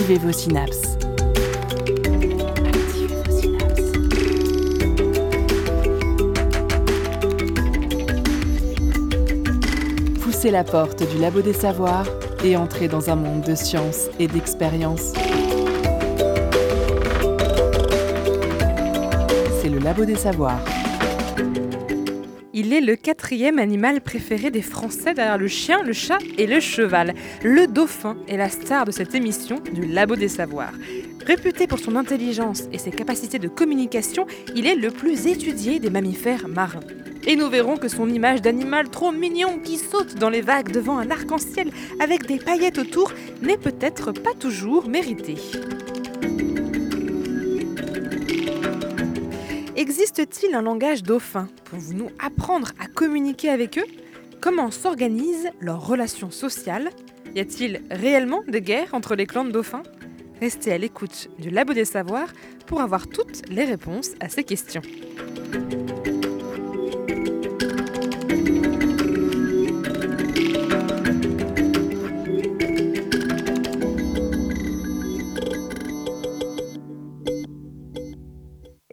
Activez vos synapses. Poussez la porte du labo des savoirs et entrez dans un monde de science et d'expérience. C'est le labo des savoirs. Le quatrième animal préféré des Français derrière le chien, le chat et le cheval. Le dauphin est la star de cette émission du Labo des Savoirs. Réputé pour son intelligence et ses capacités de communication, il est le plus étudié des mammifères marins. Et nous verrons que son image d'animal trop mignon qui saute dans les vagues devant un arc-en-ciel avec des paillettes autour n'est peut-être pas toujours méritée. Existe-t-il un langage dauphin pour nous apprendre à communiquer avec eux? Comment s'organisent leurs relations sociales Y a-t-il réellement des guerres entre les clans de dauphins? Restez à l'écoute du Labo des Savoirs pour avoir toutes les réponses à ces questions.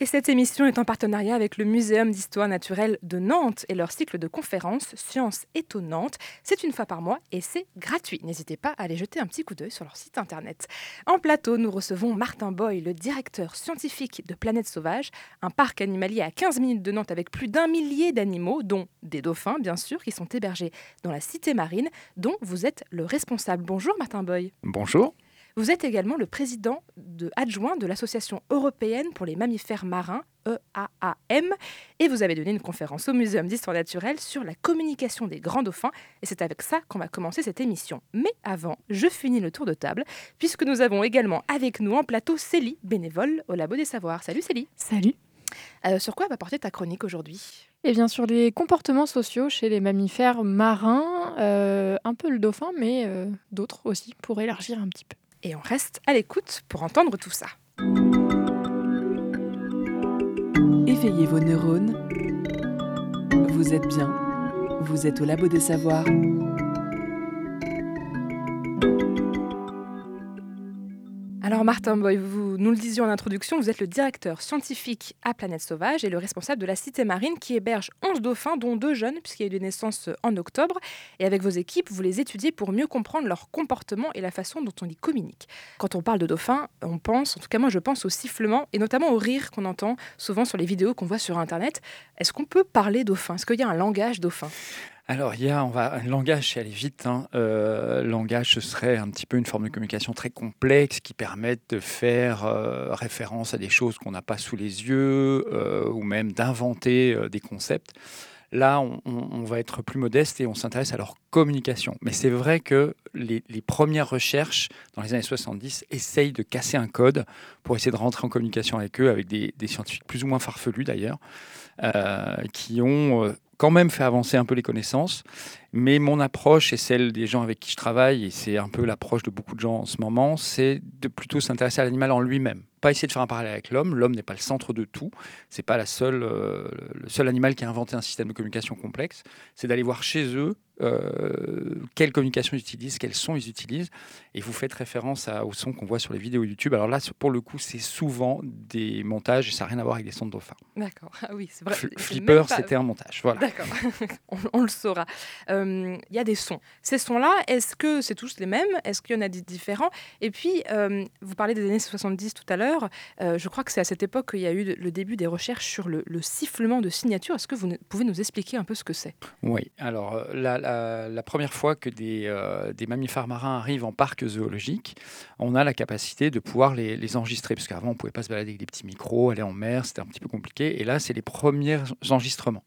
Cette émission est en partenariat avec le Muséum d'histoire naturelle de Nantes et leur cycle de conférences Sciences étonnantes. C'est une fois par mois et c'est gratuit. N'hésitez pas à aller jeter un petit coup d'œil sur leur site internet. En plateau, nous recevons Martin Boy, le directeur scientifique de Planète Sauvage, un parc animalier à 15 minutes de Nantes avec plus d'un millier d'animaux, dont des dauphins bien sûr, qui sont hébergés dans la cité marine, dont vous êtes le responsable. Bonjour Martin Boy. Bonjour. Vous êtes également le président de, adjoint de l'Association européenne pour les mammifères marins, EAAM, et vous avez donné une conférence au Muséum d'histoire naturelle sur la communication des grands dauphins, et c'est avec ça qu'on va commencer cette émission. Mais avant, je finis le tour de table, puisque nous avons également avec nous en plateau Célie, bénévole au Labo des Savoirs. Salut Célie. Salut. Euh, sur quoi va porter ta chronique aujourd'hui? Eh bien, sur les comportements sociaux chez les mammifères marins, euh, un peu le dauphin, mais euh, d'autres aussi, pour élargir un petit peu. Et on reste à l'écoute pour entendre tout ça. Éveillez vos neurones. Vous êtes bien. Vous êtes au labo des savoirs. Alors Martin Boy, vous nous le disiez en introduction, vous êtes le directeur scientifique à Planète Sauvage et le responsable de la cité marine qui héberge 11 dauphins, dont deux jeunes, puisqu'il y a eu des naissances en octobre. Et avec vos équipes, vous les étudiez pour mieux comprendre leur comportement et la façon dont on y communique. Quand on parle de dauphins, on pense, en tout cas moi je pense au sifflement et notamment au rire qu'on entend souvent sur les vidéos qu'on voit sur Internet. Est-ce qu'on peut parler dauphin Est-ce qu'il y a un langage dauphin? Alors, il y a, on va, un langage, c'est aller vite. Hein. Euh, langage, ce serait un petit peu une forme de communication très complexe qui permet de faire euh, référence à des choses qu'on n'a pas sous les yeux euh, ou même d'inventer des concepts. Là, on, va être plus modeste et on s'intéresse à leur communication. Mais c'est vrai que les, premières recherches dans les années 70 essayent de casser un code pour essayer de rentrer en communication avec eux, avec des, des scientifiques plus ou moins farfelus d'ailleurs, euh, qui ont euh, quand même fait avancer un peu les connaissances. Mais mon approche et celle des gens avec qui je travaille, et c'est un peu l'approche de beaucoup de gens en ce moment, c'est de plutôt s'intéresser à l'animal en lui-même. Pas essayer de faire un parallèle avec l'homme. L'homme n'est pas le centre de tout. C'est pas la seule, euh, le seul animal qui a inventé un système de communication complexe. C'est d'aller voir chez eux euh, quelle communication ils utilisent, quels sons ils utilisent. Et vous faites référence à, aux sons qu'on voit sur les vidéos YouTube. Alors là, pour le coup, c'est souvent des montages et ça n'a rien à voir avec des sons de dauphins. D'accord. Ah oui, c'est vrai. C'est Flipper, pas- c'était un montage. Voilà. D'accord, on, on le saura. Euh, Il y a des sons. Ces sons-là, est-ce que c'est tous les mêmes? Est-ce qu'il y en a des différents? Et puis, euh, vous parlez des années 70 tout à l'heure. Euh, je crois que c'est à cette époque qu'il y a eu le début des recherches sur le, le sifflement de signature. Est-ce que vous pouvez nous expliquer un peu ce que c'est? Oui, alors euh, la, première fois que des, euh, des mammifères marins arrivent en parc zoologique, on a la capacité de pouvoir les, enregistrer, parce qu'avant on ne pouvait pas se balader avec des petits micros, aller en mer, c'était un petit peu compliqué, et là c'est les premiers enregistrements.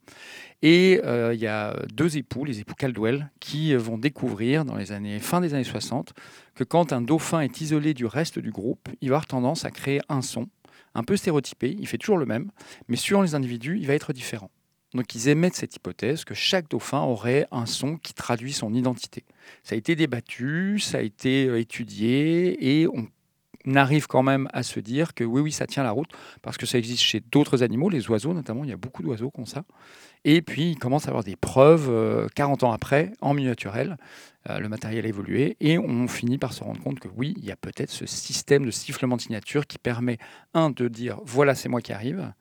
Et euh, il y a deux époux, les époux Caldwell, qui vont découvrir dans les années fin des années 60 que quand un dauphin est isolé du reste du groupe, il va avoir tendance à créer un son un peu stéréotypé, il fait toujours le même, mais suivant les individus, il va être différent. Donc ils émettent cette hypothèse que chaque dauphin aurait un son qui traduit son identité. Ça a été débattu, ça a été euh, étudié et on, arrive quand même à se dire que oui, oui, ça tient la route, parce que ça existe chez d'autres animaux, les oiseaux notamment, il y a beaucoup d'oiseaux qui ont ça. Et puis, il commence à avoir des preuves 40 ans après, en milieu naturel, le matériel a évolué, et on finit par se rendre compte que oui, il y a peut-être ce système de sifflement de signature qui permet, un, de dire, voilà, c'est moi qui arrive,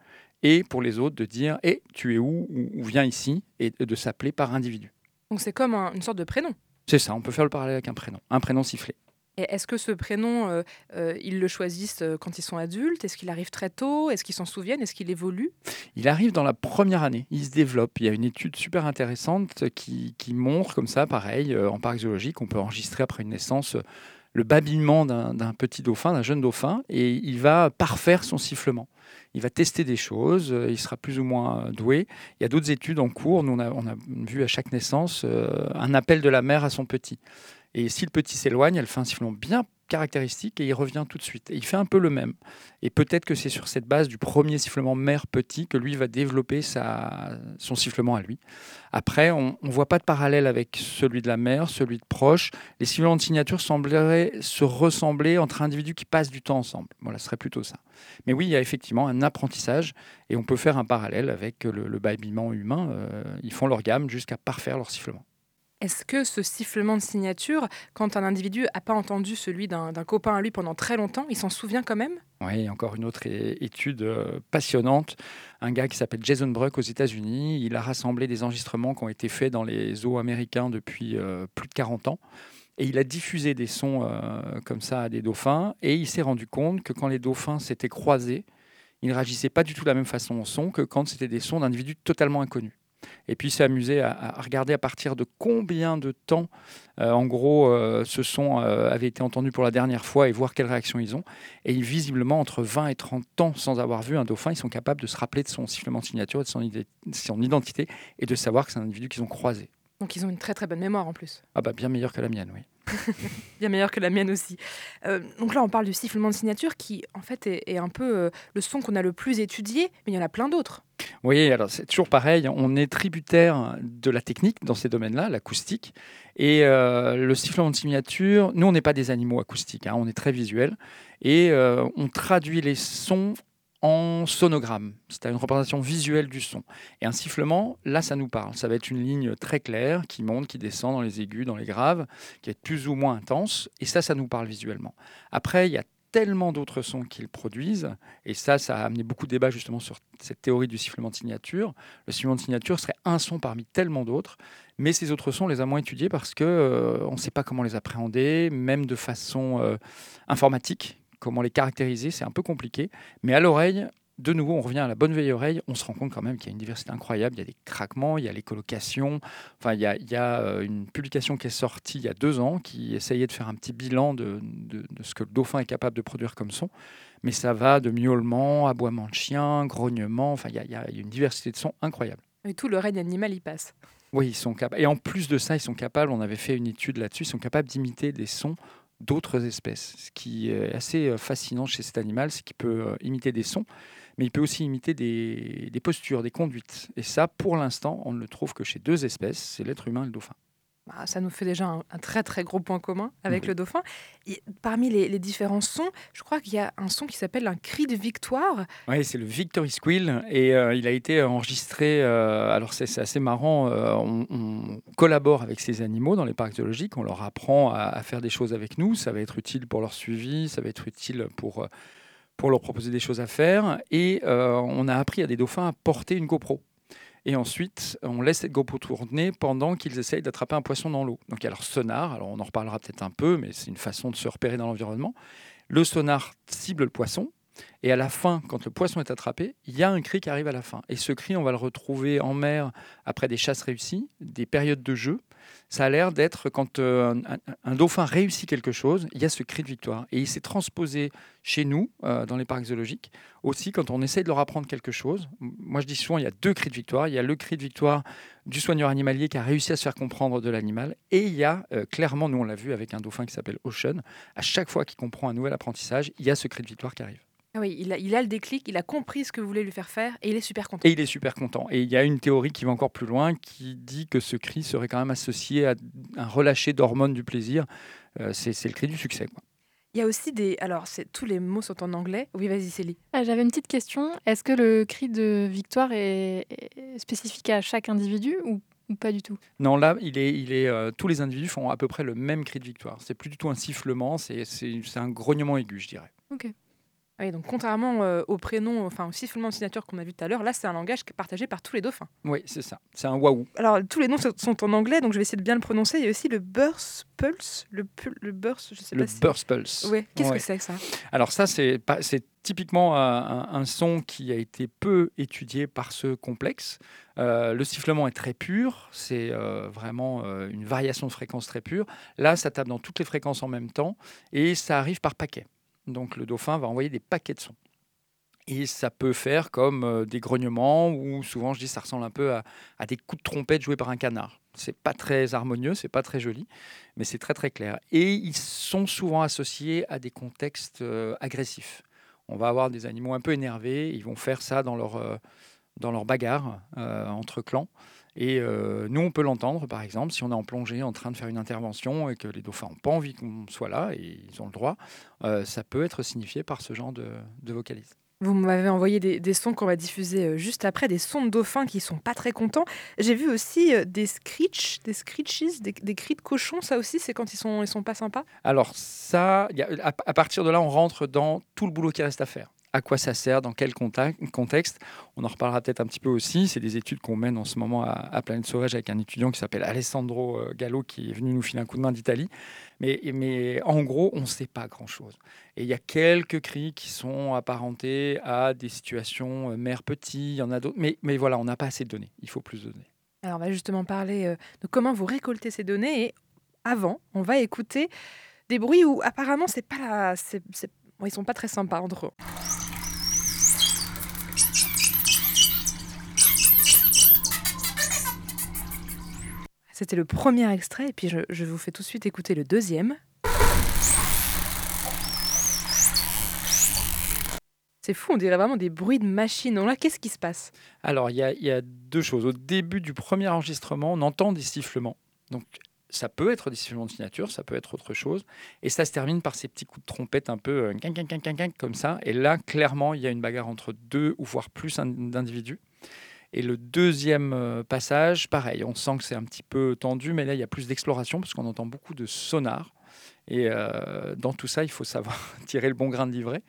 et pour les autres de dire Eh, tu es où ou, viens ici et de s'appeler par individu. Donc c'est comme une sorte de prénom. C'est ça, on peut faire le parallèle avec un prénom, un prénom sifflé. Et est-ce que ce prénom, euh, euh, ils le choisissent euh, quand ils sont adultes? Est-ce qu'il arrive très tôt? Est-ce qu'ils s'en souviennent? Est-ce qu'il évolue? Il arrive dans la première année, il se développe. Il y a une étude super intéressante qui, qui montre comme ça, pareil, en parc zoologique, on peut enregistrer après une naissance le babillement d'un petit dauphin, d'un jeune dauphin, et il va parfaire son sifflement. Il va tester des choses, euh, il sera plus ou moins euh, doué. Il y a d'autres études en cours. Nous, on a, a, vu à chaque naissance euh, un appel de la mère à son petit. Et si le petit s'éloigne, elle fait un sifflement bien caractéristique et il revient tout de suite. Et il fait un peu le même. Et peut-être que c'est sur cette base du premier sifflement mère petit que lui va développer sa, son sifflement à lui. Après, on ne voit pas de parallèle avec celui de la mère, celui de proche. Les sifflements de signature sembleraient se ressembler entre individus qui passent du temps ensemble. Voilà, ce serait plutôt ça. Mais oui, il y a effectivement un apprentissage et on peut faire un parallèle avec le, le humain. Euh, ils font leur gamme jusqu'à parfaire leur sifflement. Est-ce que ce sifflement de signature, quand un individu n'a pas entendu celui d'un copain à lui pendant très longtemps, il s'en souvient quand même? Oui, encore une autre étude euh, passionnante. Un gars qui s'appelle Jason Bruck aux États-Unis, il a rassemblé des enregistrements qui ont été faits dans les zoos américains depuis euh, plus de 40 ans. Et il a diffusé des sons euh, comme ça à des dauphins. Et il s'est rendu compte que quand les dauphins s'étaient croisés, ils ne réagissaient pas du tout de la même façon au son que quand c'était des sons d'individus totalement inconnus. Et puis s'est amusé à, regarder à partir de combien de temps, euh, en gros, euh, ce son euh, avait été entendu pour la dernière fois et voir quelle réaction ils ont. Et visiblement, entre 20 et 30 ans sans avoir vu un dauphin, ils sont capables de se rappeler de son sifflement de signature, de son identité et de savoir que c'est un individu qu'ils ont croisé. Donc ils ont une très très bonne mémoire en plus. Ah bah bien meilleure que la mienne, oui. bien meilleure que la mienne aussi. Euh, donc là, on parle du sifflement de signature qui, en fait, est, un peu euh, le son qu'on a le plus étudié, mais il y en a plein d'autres. Oui, alors c'est toujours pareil. On est tributaire de la technique dans ces domaines-là, l'acoustique. Et euh, le sifflement de signature, nous, on n'est pas des animaux acoustiques, hein, on est très visuels. Et on traduit les sons en sonogramme, c'est une représentation visuelle du son. Et un sifflement, là, ça nous parle. Ça va être une ligne très claire qui monte, qui descend dans les aigus, dans les graves, qui est plus ou moins intense. Et ça, ça nous parle visuellement. Après, il y a tellement d'autres sons qu'ils produisent, et ça, ça a amené beaucoup de débats justement sur cette théorie du sifflement de signature. Le sifflement de signature serait un son parmi tellement d'autres, mais ces autres sons, on les a moins étudiés parce qu'on euh, on ne sait pas comment les appréhender, même de façon euh, informatique comment les caractériser, c'est un peu compliqué. Mais à l'oreille, de nouveau, on revient à la bonne vieille oreille, on se rend compte quand même qu'il y a une diversité incroyable, il y a des craquements, il y a les colocations. Enfin, il y a, euh, une publication qui est sortie il y a deux ans qui essayait de faire un petit bilan de, ce que le dauphin est capable de produire comme son. Mais ça va de miaulement, aboiement de chien, grognement, enfin, il y, a, une diversité de sons incroyable. Et tout le règne animal y passe. Oui, ils sont capables. Et en plus de ça, ils sont capables, on avait fait une étude là-dessus, ils sont capables d'imiter des sons d'autres espèces. Ce qui est assez euh, fascinant chez cet animal, c'est qu'il peut euh, imiter des sons, mais il peut aussi imiter des, des postures, des conduites. Et ça, pour l'instant, on ne le trouve que chez deux espèces, c'est l'être humain et le dauphin. Bah, ça nous fait déjà un, très très gros point commun avec le dauphin. parmi les, différents sons, je crois qu'il y a un son qui s'appelle un cri de victoire. Oui, c'est le Victory Squeal et euh, il a été enregistré. Euh, alors c'est assez marrant. Euh, on, collabore avec ces animaux dans les parcs zoologiques. On leur apprend à, faire des choses avec nous. Ça va être utile pour leur suivi. Ça va être utile pour pour leur proposer des choses à faire. Et on a appris à des dauphins à porter une GoPro. Et ensuite, on laisse cette GoPro tourner pendant qu'ils essayent d'attraper un poisson dans l'eau. Donc il y a leur sonar, alors on en reparlera peut-être un peu, mais c'est une façon de se repérer dans l'environnement. Le sonar cible le poisson, et à la fin, quand le poisson est attrapé, il y a un cri qui arrive à la fin. Et ce cri, on va le retrouver en mer après des chasses réussies, des périodes de jeu. Ça a l'air d'être quand euh, un, dauphin réussit quelque chose, il y a ce cri de victoire. Et il s'est transposé chez nous, euh, dans les parcs zoologiques, aussi quand on essaie de leur apprendre quelque chose. Moi, je dis souvent, il y a deux cris de victoire. Il y a le cri de victoire du soigneur animalier qui a réussi à se faire comprendre de l'animal. Et il y a euh, clairement, nous on l'a vu avec un dauphin qui s'appelle Ocean, à chaque fois qu'il comprend un nouvel apprentissage, il y a ce cri de victoire qui arrive. Ah oui, il a, il a, le déclic, il a compris ce que vous voulez lui faire faire et il est super content. Et il est super content. Et il y a une théorie qui va encore plus loin qui dit que ce cri serait quand même associé à un relâché d'hormones du plaisir. Euh, c'est le cri du succès. Quoi. Il y a aussi des. Alors, c'est tous les mots sont en anglais. Oui, vas-y, Célie. Ah, J'avais une petite question. Est-ce que le cri de victoire est, est spécifique à chaque individu ou, ou pas du tout? Non, là, il est, il est, euh, tous les individus font à peu près le même cri de victoire. C'est plus du tout un sifflement, c'est c'est- c'est un grognement aigu, je dirais. Oui, donc contrairement euh, au prénom, enfin au sifflement de signature qu'on a vu tout à l'heure, là, c'est un langage qui est partagé par tous les dauphins. Oui, c'est ça. C'est un waouh. Alors, tous les noms sont- en anglais, donc je vais essayer de bien le prononcer. Il y a aussi le burst pulse, le, pul- le burst, je sais Le pas si. burst pulse. Ouais, qu'est-ce Ouais. que c'est que ça? Alors ça, c'est typiquement un, un- son qui a été peu étudié par ce complexe. Euh, le sifflement est très pur, c'est euh, vraiment euh, une variation de fréquence très pure. Là, ça tape dans toutes les fréquences en même temps et ça arrive par paquet. Donc le dauphin va envoyer des paquets de sons. Et ça peut faire comme euh, des grognements ou souvent je dis ça ressemble un peu à, des coups de trompette joués par un canard. C'est pas très harmonieux, c'est pas très joli, mais c'est très très clair. Et ils sont souvent associés à des contextes euh, agressifs. On va avoir des animaux un peu énervés, ils vont faire ça dans leur, euh, dans leur bagarre entre clans. Et euh, nous, on peut l'entendre, par exemple, si on est en plongée en train de faire une intervention et que les dauphins n'ont pas envie qu'on soit là, et ils ont le droit, euh, ça peut être signifié par ce genre de, de vocalise. Vous m'avez envoyé des, des sons qu'on va diffuser euh, juste après, des sons de dauphins qui sont pas très contents. J'ai vu aussi des screeches, des screeches, des, des cris de cochons. Ça aussi, c'est quand ils sont, ils sont pas sympas? Alors ça, il y a- à, à partir de là, on rentre dans tout le boulot qui reste à faire. À quoi ça sert, dans quel contexte On en reparlera peut-être un petit peu aussi. C'est des études qu'on mène en ce moment à, Planète Sauvage avec un étudiant qui s'appelle Alessandro euh, Gallo qui est venu nous filer un coup de main d'Italie. Mais, en gros, on ne sait pas grand-chose. Et il y a quelques cris qui sont apparentés à des situations euh, mère-petit, il y en a d'autres. Mais, voilà, on n'a pas assez de données. Il faut plus de données. Alors, on va justement parler euh, de comment vous récoltez ces données. Et avant, on va écouter des bruits où apparemment, c'est pas bon, ils sont pas très sympas entre eux. C'était le premier extrait, et puis je, vous fais tout de suite écouter le deuxième. C'est fou, on dirait vraiment des bruits de machines. Là, qu'est-ce qui se passe? Alors, il y, y a deux choses. Au début du premier enregistrement, on entend des sifflements. Donc, ça peut être des sifflements de signature, ça peut être autre chose. Et ça se termine par ces petits coups de trompette un peu euh, comme ça. Et là, clairement, il y a une bagarre entre deux ou voire plus in- d'individus. Et le deuxième euh, passage, pareil, on sent que c'est un petit peu tendu, mais là, il y a plus d'exploration parce qu'on entend beaucoup de sonar. Et euh, dans tout ça, il faut savoir tirer le bon grain de livret.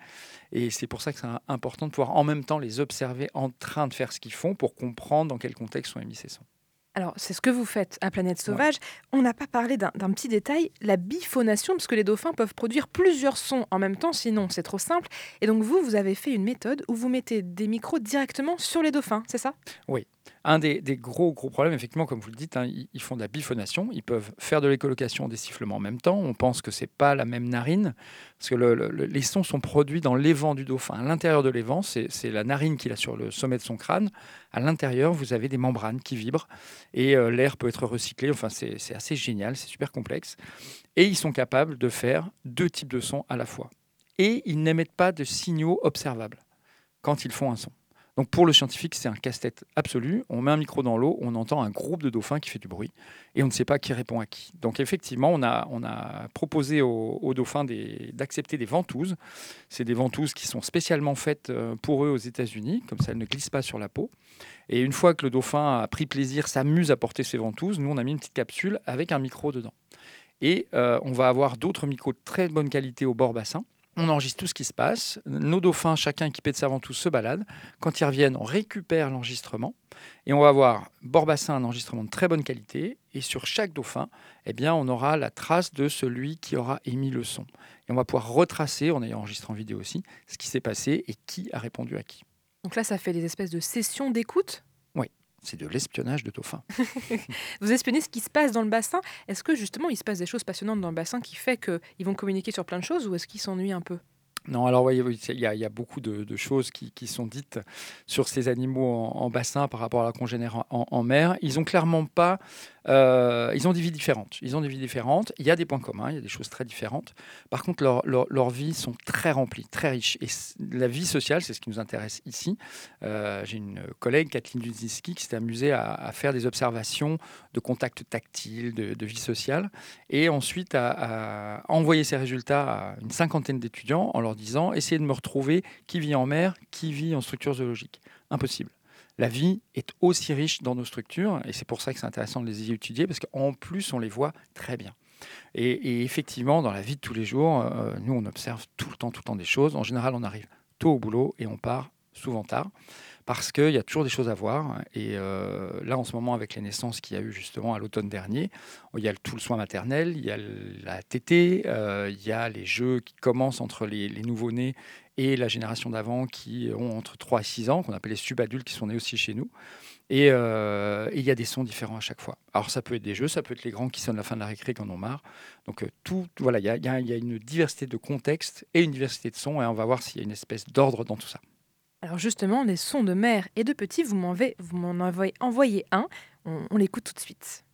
Et c'est pour ça que c'est important de pouvoir en même temps les observer en train de faire ce qu'ils font pour comprendre dans quel contexte sont émis ces sons. Alors, c'est ce que vous faites à Planète Sauvage. On n'a pas parlé d'un petit détail, la biphonation, parce que les dauphins peuvent produire plusieurs sons en même temps, sinon c'est trop simple. Et donc, vous, vous avez fait une méthode où vous mettez des micros directement sur les dauphins, c'est ça? Un des, gros problèmes, effectivement, comme vous le dites, hein, ils, font de la biphonation. Ils peuvent faire de l'écolocation des sifflements en même temps. On pense que c'est pas la même narine, parce que le- le- le- les sons sont produits dans l'évent du dauphin. À l'intérieur de l'évent, c'est la narine qu'il a sur le sommet de son crâne. À l'intérieur, vous avez des membranes qui vibrent et euh, l'air peut être recyclé. Enfin, c'est assez génial, c'est super complexe. Et ils sont capables de faire deux types de sons à la fois. Et ils n'émettent pas de signaux observables quand ils font un son. Donc pour le scientifique, c'est un casse-tête absolu. On met un micro dans l'eau, on entend un groupe de dauphins qui fait du bruit et on ne sait pas qui répond à qui. Donc effectivement, on a, on a proposé aux, dauphins d'accepter des ventouses. C'est des ventouses qui sont spécialement faites euh, pour eux aux États-Unis, comme ça elles ne glissent pas sur la peau. Et une fois que le dauphin a pris plaisir, s'amuse à porter ses ventouses, nous on a mis une petite capsule avec un micro dedans. Et euh, on va avoir d'autres micros de très bonne qualité au bord bassin. On enregistre tout ce qui se passe. Nos dauphins, chacun équipé de sa ventouse, se baladent. Quand ils reviennent, on récupère l'enregistrement et on va avoir bord bassin un enregistrement de très bonne qualité. Et sur chaque dauphin, eh bien, on aura la trace de celui qui aura émis le son. Et on va pouvoir retracer, en ayant enregistré en vidéo aussi, ce qui s'est passé et qui a répondu à qui. Donc là, ça fait des espèces de sessions d'écoute. C'est de l'espionnage de dauphin. Vous espionnez ce qui se passe dans le bassin. Est-ce que justement, il se passe des choses passionnantes dans le bassin qui fait qu'ils vont communiquer sur plein de choses ou est-ce qu'ils s'ennuient un peu? Non, alors voyez, il y, a, beaucoup de, choses qui, sont dites sur ces animaux en, bassin par rapport à la congénère en, mer. Ils n'ont clairement pas euh, ils ont des vies différentes. Ils ont des vies différentes. Il y a des points communs, il y a des choses très différentes. Par contre, leurs leur, leur vies sont très remplies, très riches. Et la vie sociale, c'est ce qui nous intéresse ici. Euh, j'ai une collègue, Kathleen Dudziski, qui s'est amusée à, faire des observations de contact tactile, de, vie sociale, et ensuite à, à, envoyer ces résultats à une cinquantaine d'étudiants en leur disant essayez de me retrouver qui vit en mer, qui vit en structure zoologique. Impossible la vie est aussi riche dans nos structures, et c'est pour ça que c'est intéressant de les étudier, parce qu'en plus, on les voit très bien. Et, effectivement, dans la vie de tous les jours, euh, nous, on observe tout le temps, tout le temps des choses. En général, on arrive tôt au boulot et on part souvent tard parce qu'il y a toujours des choses à voir. Et euh, là, en ce moment, avec les naissances qu'il y a eu justement à l'automne dernier, il y a tout le soin maternel, il y a la tétée, euh, il y a les jeux qui commencent entre les, les nouveau-nés et la génération d'avant qui ont entre 3 et 6 ans, qu'on appelle les subadultes, qui sont nés aussi chez nous. Euh, et il y a des sons différents à chaque fois. Alors ça peut être des jeux, ça peut être les grands qui sonnent la fin de la récré on en ont marre. Donc tout, voilà, il y, y, a une diversité de contextes et une diversité de sons, et on va voir s'il y a une espèce d'ordre dans tout ça. Alors justement, les sons de mère et de petit, vous m'en avez envoyé un. On, on l'écoute tout de suite.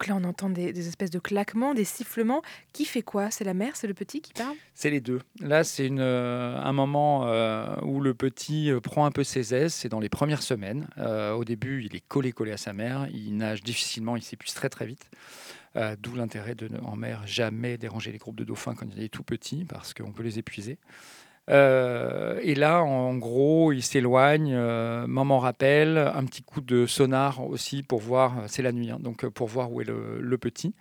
Donc là, on entend des, espèces de claquements, des sifflements. Qui fait quoi? C'est la mère C'est le petit qui parle? C'est les deux. Là, c'est euh, un moment euh, où le petit euh, prend un peu ses aises. C'est dans les premières semaines. au début, il est collé-collé à sa mère. Il nage difficilement. Il s'épuise très très vite. D'où l'intérêt de, en mer, jamais déranger les groupes de dauphins quand il est tout petit, parce qu'on peut les épuiser. Euh, et là, en, gros, il s'éloigne, euh, maman rappelle, un petit coup de sonar aussi pour voir, euh, c'est la nuit, hein, donc pour voir où est le, petit.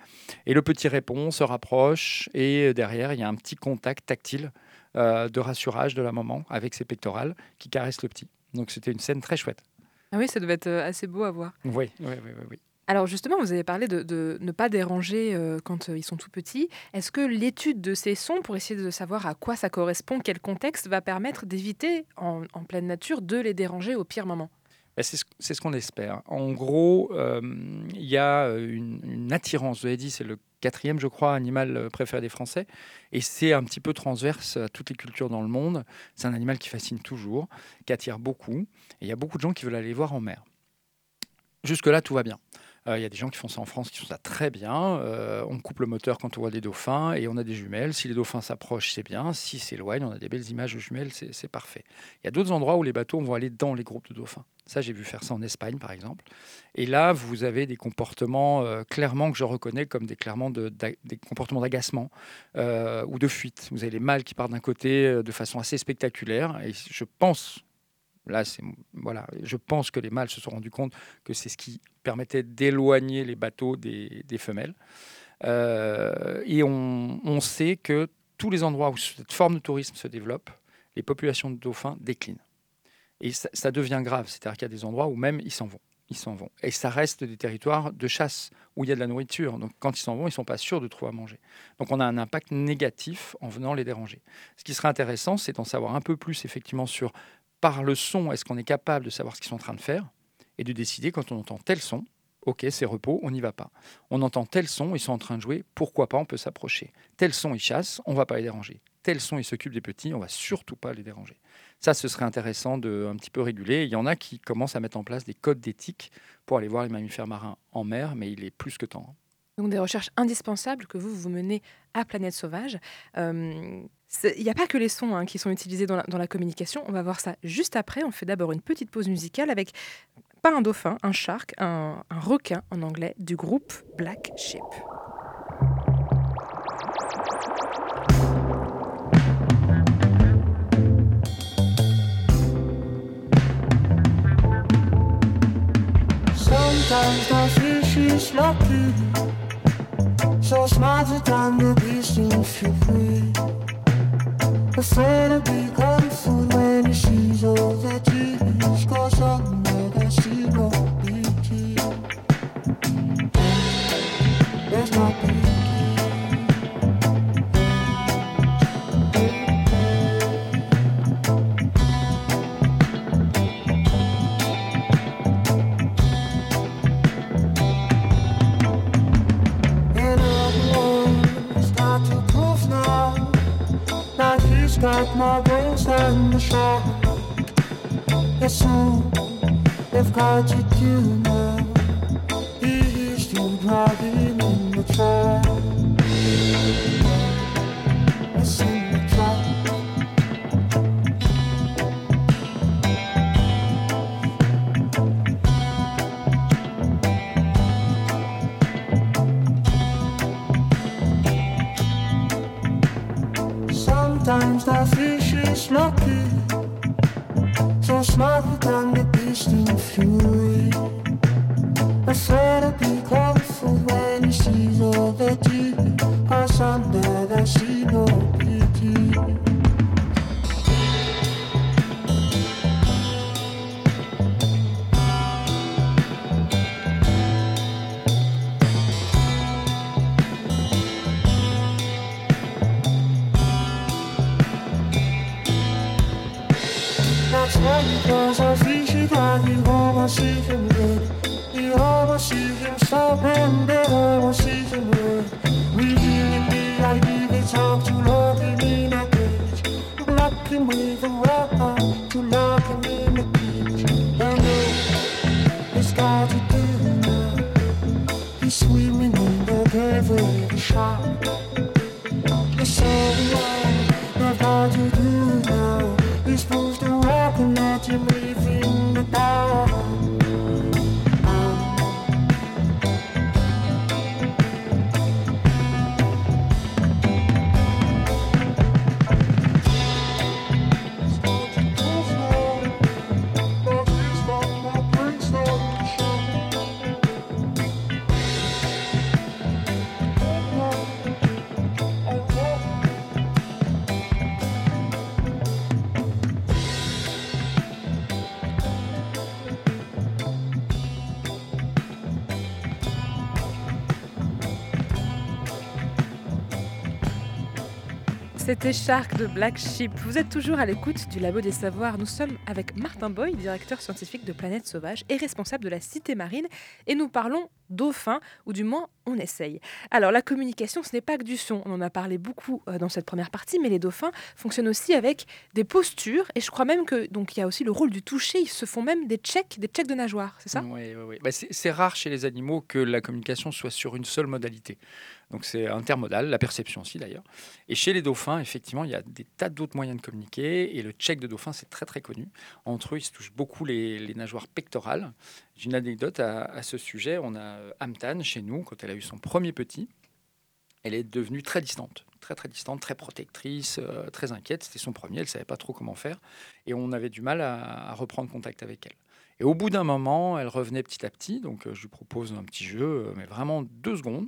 Et le petit répond, se rapproche, et derrière, il y a un petit contact tactile de rassurage de la maman avec ses pectorales qui caresse le petit. Donc c'était une scène très chouette. Ah oui, ça devait être assez beau à voir. Oui, oui, oui. oui. Alors justement, vous avez parlé de, ne pas déranger euh, quand euh, ils sont tout petits. Est-ce que l'étude de ces sons, pour essayer de savoir à quoi ça correspond, quel contexte, va permettre d'éviter en, pleine nature de les déranger au pire moment? Ben, c'est ce, qu'on espère. En gros, euh, il y a une, attirance. Vous avez dit, c'est le quatrième, je crois, animal préféré des Français. Et c'est un petit peu transverse à toutes les cultures dans le monde. C'est un animal qui fascine toujours, qui attire beaucoup. Et il y a beaucoup de gens qui veulent aller voir en mer. Jusque-là, tout va bien. Euh, il y a des gens qui font ça en France qui font ça très bien. Euh, on coupe le moteur quand on voit des dauphins et on a des jumelles. Si les dauphins s'approchent, c'est bien. S'ils s'éloignent, on a des belles images de jumelles, c'est parfait. Il y a d'autres endroits où les bateaux vont aller dans les groupes de dauphins. Ça, j'ai vu faire ça en Espagne, par exemple. Et là, vous avez des comportements euh, clairement que je reconnais comme des, clairement de, des comportements d'agacement ou de fuite. Vous avez les mâles qui partent d'un côté de façon assez spectaculaire. Et je pense Là, voilà, je pense que les mâles se sont rendus compte que c'est ce qui permettait d'éloigner les bateaux des, femelles. Euh, et on, sait que tous les endroits où cette forme de tourisme se développe, les populations de dauphins déclinent. Et ça, devient grave, c'est-à-dire qu'il y a des endroits où même ils s'en vont. Ils s'en vont. Et ça reste des territoires de chasse où il y a de la nourriture. Donc quand ils s'en vont, ils ne sont pas sûrs de trouver à manger. Donc on a un impact négatif en venant les déranger. Ce qui serait intéressant, c'est d'en savoir un peu plus effectivement sur par le son, est-ce qu'on est capable de savoir ce qu'ils sont en train de faire et de décider quand on entend tel son, ok, c'est repos, on n'y va pas. On entend tel son, ils sont en train de jouer, pourquoi pas, on peut s'approcher. Tel son, ils chassent, on va pas les déranger. Tel son, ils s'occupent des petits, on va surtout pas les déranger. Ça, ce serait intéressant de un petit peu réguler. Il y en a qui commencent à mettre en place des codes d'éthique pour aller voir les mammifères marins en mer, mais il est plus que temps. Donc des recherches indispensables que vous, vous menez à Planète Sauvage. Euh, il n'y a pas que les sons hein, qui sont utilisés dans la, communication. On va voir ça juste après. On fait d'abord une petite pause musicale avec pas un dauphin, un shark, un, requin en anglais du groupe Black free. afraid of being cold food when she's over. She goes somewhere that she won't. Got my brains on the shore. Yes, soon they've got you too now. He's still driving in the truck. C'était Shark de Black Sheep. Vous êtes toujours à l'écoute du Labo des Savoirs. Nous sommes avec Martin Boy, directeur scientifique de Planète Sauvage et responsable de la Cité Marine. Et nous parlons dauphins, ou du moins on essaye. Alors la communication, ce n'est pas que du son. On en a parlé beaucoup euh, dans cette première partie, mais les dauphins fonctionnent aussi avec des postures. Et je crois même que donc il y a aussi le rôle du toucher. Ils se font même des checks, des checks de nageoires, c'est ça? Oui, oui, oui. Bah, c'est rare chez les animaux que la communication soit sur une seule modalité. Donc c'est intermodal, la perception aussi d'ailleurs. Et chez les dauphins, effectivement, il y a des tas d'autres moyens de communiquer. Et le check de dauphin, c'est très très connu. Entre eux, ils se touchent beaucoup les, nageoires pectorales. J'ai une anecdote à, ce sujet. On a euh, Amtan chez nous, quand elle a eu son premier petit, elle est devenue très distante, très très distante, très protectrice, euh, très inquiète. C'était son premier, elle savait pas trop comment faire, et on avait du mal à, à reprendre contact avec elle. Et au bout d'un moment, elle revenait petit à petit, donc euh, je lui propose un petit jeu, euh, mais vraiment deux secondes.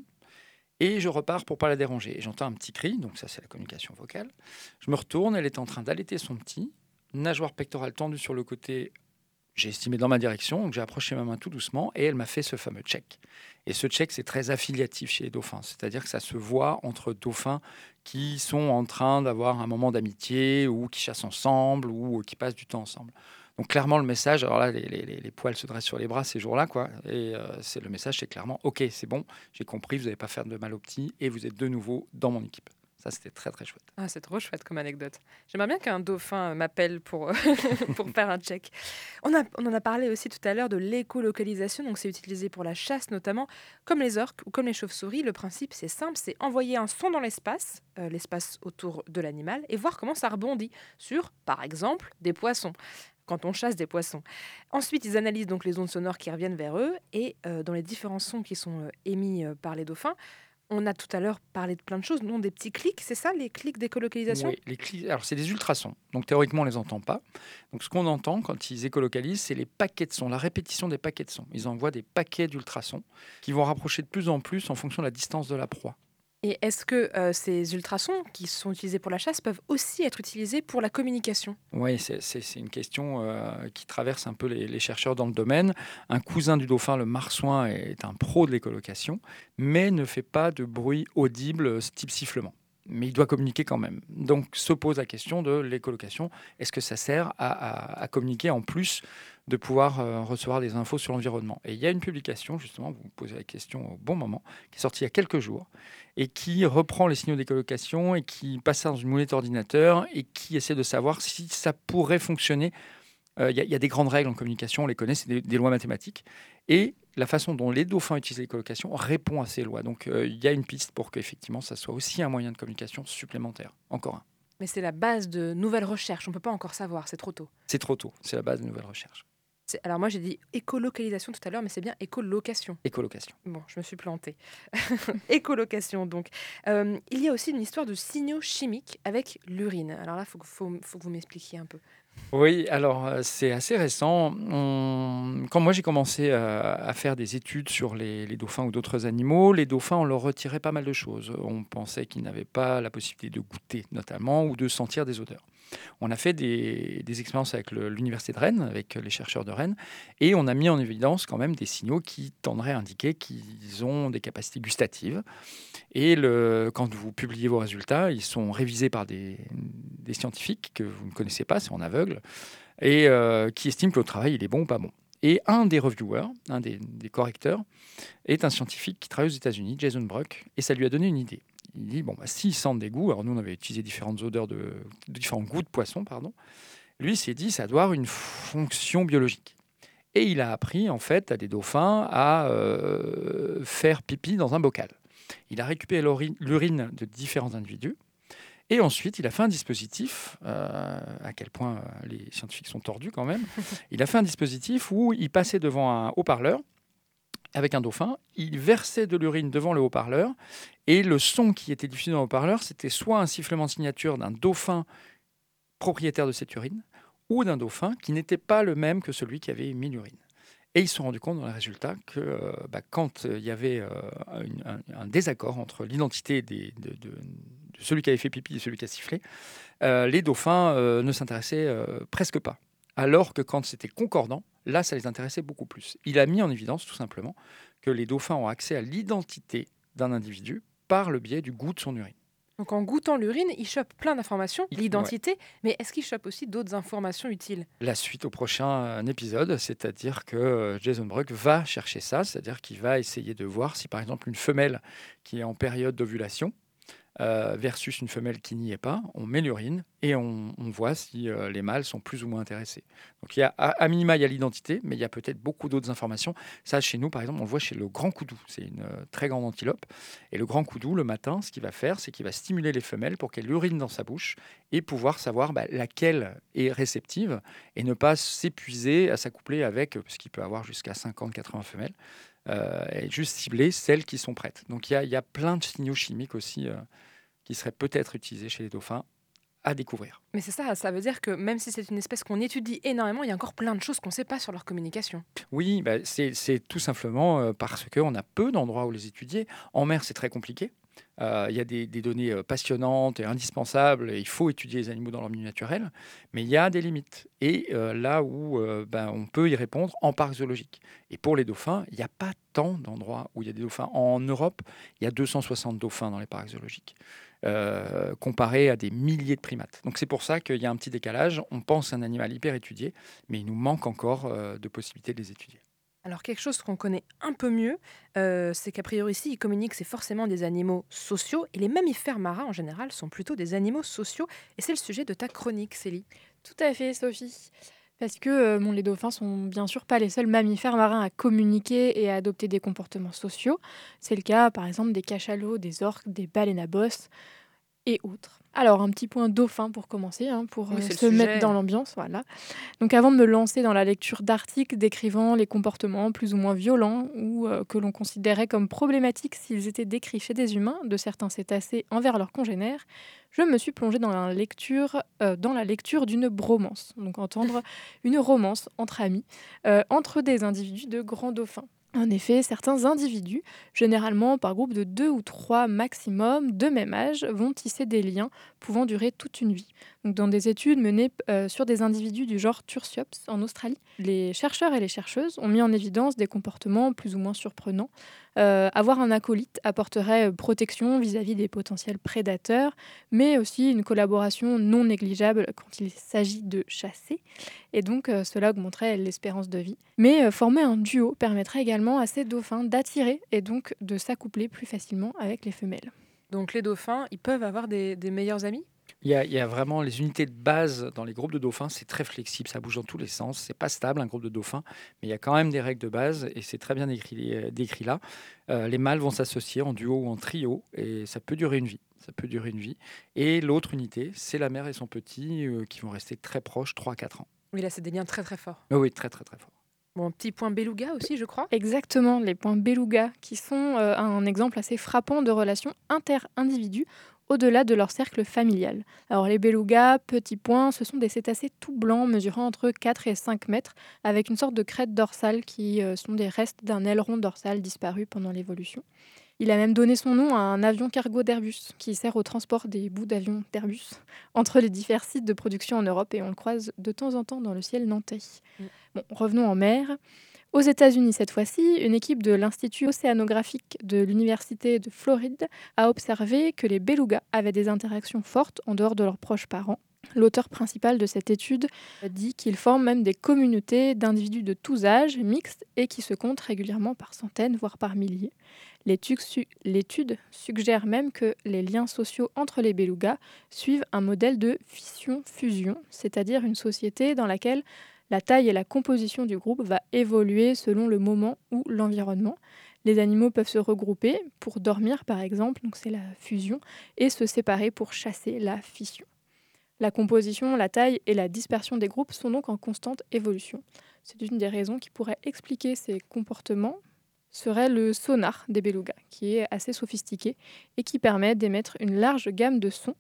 Et je repars pour pas la déranger. Et j'entends un petit cri, donc ça c'est la communication vocale. Je me retourne, elle est en train d'allaiter son petit, nageoire pectorale tendue sur le côté. J'ai estimé dans ma direction, donc j'ai approché ma main tout doucement et elle m'a fait ce fameux check. Et ce check, c'est très affiliatif chez les dauphins, c'est-à-dire que ça se voit entre dauphins qui sont en train d'avoir un moment d'amitié ou qui chassent ensemble ou qui passent du temps ensemble. Donc clairement le message, alors là les, poils se dressent sur les bras ces jours-là, quoi. Et euh, c'est le message, c'est clairement, ok, c'est bon, j'ai compris, vous n'allez pas faire de mal au petit et vous êtes de nouveau dans mon équipe. Ça c'était très très chouette. Ah, c'est trop chouette comme anecdote. J'aimerais bien qu'un dauphin m'appelle pour, pour faire un check. On en a parlé aussi tout à l'heure de l'écolocalisation, donc c'est utilisé pour la chasse notamment, comme les orques ou comme les chauves-souris. Le principe c'est simple, c'est envoyer un son dans l'espace, euh, l'espace autour de l'animal, et voir comment ça rebondit sur, par exemple, des poissons quand on chasse des poissons. Ensuite, ils analysent donc les ondes sonores qui reviennent vers eux et euh, dans les différents sons qui sont euh, émis euh, par les dauphins, on a tout à l'heure parlé de plein de choses, non des petits clics, c'est ça, les clics d'écolocalisation? Oui, les alors c'est des ultrasons, donc théoriquement on les entend pas. Donc ce qu'on entend quand ils écolocalisent, c'est les paquets de sons, la répétition des paquets de sons. Ils envoient des paquets d'ultrasons qui vont rapprocher de plus en plus en fonction de la distance de la proie. Et est-ce que euh, ces ultrasons qui sont utilisés pour la chasse peuvent aussi être utilisés pour la communication? Oui, c'est- une question euh, qui traverse un peu les, chercheurs dans le domaine. Un cousin du dauphin, le marsouin, est un pro de l'écolocation, mais ne fait pas de bruit audible euh, type sifflement. Mais il doit communiquer quand même. Donc se pose la question de l'écolocation. Est-ce que ça sert à communiquer en plus de pouvoir euh, recevoir des infos sur l'environnement. Et il y a une publication, justement, vous me posez la question au bon moment, qui est sortie il y a quelques jours, et qui reprend les signaux d'écolocation et qui passe ça dans une moulette ordinateur et qui essaie de savoir si ça pourrait fonctionner. Euh, Il y, a- il y a des grandes règles en communication, on les connaît, c'est des, des lois mathématiques. Et la façon dont les dauphins utilisent l'écolocation répond à ces lois. Donc euh, il y a une piste pour qu'effectivement ça soit aussi un moyen de communication supplémentaire. Encore un. Mais c'est la base de nouvelles recherches. On peut pas encore savoir, c'est trop tôt. C'est trop tôt, c'est la base de nouvelles recherches. Alors moi j'ai dit écolocalisation tout à l'heure, mais c'est bien écolocation. Écolocation. Bon, je me suis plantée. écolocation donc. Euh, il y a aussi une histoire de signaux chimiques avec l'urine. Alors là, il faut, que- faut, faut que vous m'expliquiez un peu. Oui, alors euh, c'est assez récent. On- Quand moi j'ai commencé à, à faire des études sur les, les dauphins ou d'autres animaux, les dauphins, on leur retirait pas mal de choses. On pensait qu'ils n'avaient pas la possibilité de goûter notamment ou de sentir des odeurs. On a fait des, expériences avec l'université de Rennes, avec les chercheurs de Rennes, et on a mis en évidence quand même des signaux qui tendraient à indiquer qu'ils ont des capacités gustatives. Et quand vous publiez vos résultats, ils sont révisés par des, scientifiques que vous ne connaissez pas, c'est en aveugle, et euh, qui estiment que le travail il est bon ou pas bon. Et un des reviewers, un des, correcteurs, est un scientifique qui travaille aux États-Unis, Jason Bruck, et ça lui a donné une idée. Il dit bon, bah, s'ils sentent des goûts, alors nous on avait utilisé différentes odeurs de, différents goûts de poisson, pardon. Lui il s'est dit ça doit avoir une fonction biologique. Et il a appris en fait à des dauphins à euh, faire pipi dans un bocal. Il a récupéré l'uri- l'urine de différents individus. Et ensuite, il a fait un dispositif, euh, à quel point euh, les scientifiques sont tordus quand même. Il a fait un dispositif où il passait devant un haut-parleur avec un dauphin, il versait de l'urine devant le haut-parleur, et le son qui était diffusé dans le haut-parleur, c'était soit un sifflement de signature d'un dauphin propriétaire de cette urine, ou d'un dauphin qui n'était pas le même que celui qui avait émis l'urine. Et ils se sont rendus compte dans les résultats que euh, bah, quand euh, il y avait euh, un, désaccord entre l'identité de, celui qui avait fait pipi et celui qui a sifflé, les dauphins ne s'intéressaient presque pas. Alors que quand c'était concordant, là, ça les intéressait beaucoup plus. Il a mis en évidence tout simplement que les dauphins ont accès à l'identité d'un individu par le biais du goût de son urine. Donc en goûtant l'urine, il chope plein d'informations, l'identité, mais est-ce qu'il chope aussi d'autres informations utiles? La suite au prochain euh, épisode, c'est-à-dire que euh, Jason Bruck va chercher ça, c'est-à-dire qu'il va essayer de voir si par exemple une femelle qui est en période d'ovulation euh, versus une femelle qui n'y est pas, on met l'urine et on, voit si euh, les mâles sont plus ou moins intéressés. Donc il y a à, minima il y a l'identité, mais il y a peut-être beaucoup d'autres informations. Ça chez nous par exemple on le voit chez le grand coudou, c'est une euh, très grande antilope et le grand coudou le matin ce qu'il va faire c'est qu'il va stimuler les femelles pour qu'elles urinent dans sa bouche et pouvoir savoir bah, laquelle est réceptive et ne pas s'épuiser à s'accoupler avec, euh, parce qu'il peut avoir jusqu'à 50-80 femelles, et juste cibler celles qui sont prêtes. Donc il y a, il y a plein de signaux chimiques aussi euh, qui seraient peut-être utilisés chez les dauphins à découvrir. Mais c'est ça, ça veut dire que même si c'est une espèce qu'on étudie énormément, il y a encore plein de choses qu'on ne sait pas sur leur communication. Oui, bah, c'est c'est tout simplement euh, parce qu'on a peu d'endroits où les étudier. En mer, c'est très compliqué. Euh, Il y a des, données euh, passionnantes et indispensables. Et il faut étudier les animaux dans leur milieu naturel, mais il y a des limites. Et euh, là où ben, on peut y répondre en parc zoologique. Et pour les dauphins, il n'y a pas tant d'endroits où il y a des dauphins. En Europe, il y a 260 dauphins dans les parcs zoologiques, comparé à des milliers de primates. Donc c'est pour ça qu'il y a un petit décalage. On pense à un animal hyper étudié, mais il nous manque encore de possibilités de les étudier. Alors quelque chose qu'on connaît un peu mieux, euh, c'est qu'a priori ici, ils communiquent, c'est forcément des animaux sociaux, et les mammifères marins en général sont plutôt des animaux sociaux, et c'est le sujet de ta chronique, Célie. Tout à fait, Sophie. Parce que euh, les dauphins sont bien sûr pas les seuls mammifères marins à communiquer et à adopter des comportements sociaux. C'est le cas, par exemple, des cachalots, des orques, des baleines à bosse et autres. Alors, un petit point dauphin pour commencer, hein, pour Oui, euh, se sujet. mettre dans l'ambiance. Voilà. Donc, avant de me lancer dans la lecture d'articles décrivant les comportements plus ou moins violents ou euh, que l'on considérait comme problématiques s'ils étaient décrits chez des humains de certains cétacés envers leurs congénères, je me suis plongée dans la lecture, euh, dans la lecture d'une bromance. Donc, entendre une romance entre amis, euh, entre des individus de grands dauphins. En effet, certains individus, généralement par groupe de deux ou trois maximum de même âge, vont tisser des liens pouvant durer toute une vie. Dans des études menées euh, sur des individus du genre Tursiops en Australie, les chercheurs et les chercheuses ont mis en évidence des comportements plus ou moins surprenants Euh, avoir un acolyte apporterait euh, protection vis-à-vis des potentiels prédateurs, mais aussi une collaboration non négligeable quand il s'agit de chasser. Et donc cela augmenterait l'espérance de vie. Mais former un duo permettrait également à ces dauphins d'attirer et donc de s'accoupler plus facilement avec les femelles. Donc les dauphins, ils peuvent avoir des meilleurs amis? Il y, a, il y a vraiment les unités de base dans les groupes de dauphins, c'est très flexible, ça bouge dans tous les sens, c'est pas stable un groupe de dauphins, mais il y a quand même des règles de base et c'est très bien décrit, euh, décrit là. Euh, les mâles vont s'associer en duo ou en trio et ça peut durer une vie. Ça peut durer une vie. Et l'autre unité, c'est la mère et son petit euh, qui vont rester très proches, 3-4 ans. Oui, là, c'est des liens très très forts. Oui, oui, très très très fort. Bon, petit point beluga aussi, je crois. Exactement, les points beluga, qui sont euh, un exemple assez frappant de relations inter-individus au-delà de leur cercle familial. Alors les belugas, petits points, ce sont des cétacés tout blancs mesurant entre 4 et 5 mètres, avec une sorte de crête dorsale qui euh, sont des restes d'un aileron dorsal disparu pendant l'évolution. Il a même donné son nom à un avion cargo d'Airbus, qui sert au transport des bouts d'avions d'Airbus entre les divers sites de production en Europe, et on le croise de temps en temps dans le ciel nantais. Mm. Bon, revenons en mer. Aux États-Unis, cette fois-ci, une équipe de l'Institut océanographique de l'Université de Floride a observé que les belugas avaient des interactions fortes en dehors de leurs proches parents. L'auteur principal de cette étude dit qu'ils forment même des communautés d'individus de tous âges, mixtes, et qui se comptent régulièrement par centaines, voire par milliers. L'étude su- l'étude suggère même que les liens sociaux entre les belugas suivent un modèle de fission-fusion, c'est-à-dire une société dans laquelle la taille et la composition du groupe va évoluer selon le moment ou l'environnement. Les animaux peuvent se regrouper pour dormir par exemple, donc c'est la fusion, et se séparer pour chasser la fission. La composition, la taille et la dispersion des groupes sont donc en constante évolution. C'est une des raisons qui pourrait expliquer ces comportements serait le sonar des belugas, qui est assez sophistiqué et qui permet d'émettre une large gamme de sons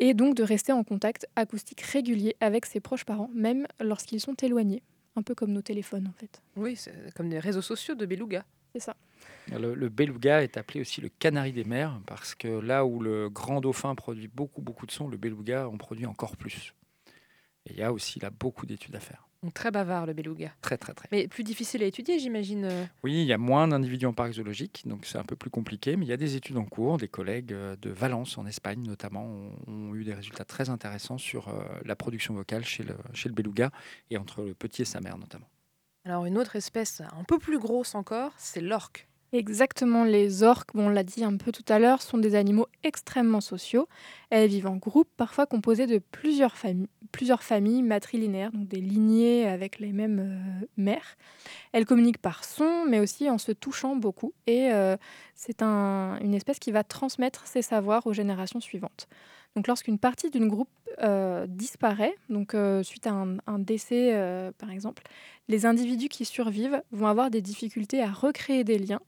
et donc de rester en contact acoustique régulier avec ses proches parents, même lorsqu'ils sont éloignés, un peu comme nos téléphones en fait. Oui, c'est comme des réseaux sociaux de beluga. C'est ça. Le, le beluga est appelé aussi le canari des mers parce que là où le grand dauphin produit beaucoup beaucoup de sons, le beluga en produit encore plus. Et il y a aussi là beaucoup d'études à faire. Donc très bavard le beluga. Très très très. Mais plus difficile à étudier, j'imagine. euh. Oui, il y a moins d'individus en parc zoologique, donc c'est un peu plus compliqué, mais il y a des études en cours. Des collègues euh, de Valence, en Espagne notamment, ont, eu des résultats très intéressants sur euh, la production vocale chez le, chez le beluga et entre le petit et sa mère notamment. Alors une autre espèce un peu plus grosse encore, c'est l'orque. Exactement, les orques, bon, on l'a dit un peu tout à l'heure, sont des animaux extrêmement sociaux. Elles vivent en groupe, parfois composés de plusieurs familles, plusieurs matrilinéaires, donc des lignées avec les mêmes euh, mères. Elles communiquent par son, mais aussi en se touchant beaucoup. Et euh, c'est un- une espèce qui va transmettre ses savoirs aux générations suivantes. Donc, lorsqu'une partie d'une groupe euh, disparaît, donc suite à un, décès par exemple, les individus qui survivent vont avoir des difficultés à recréer des liens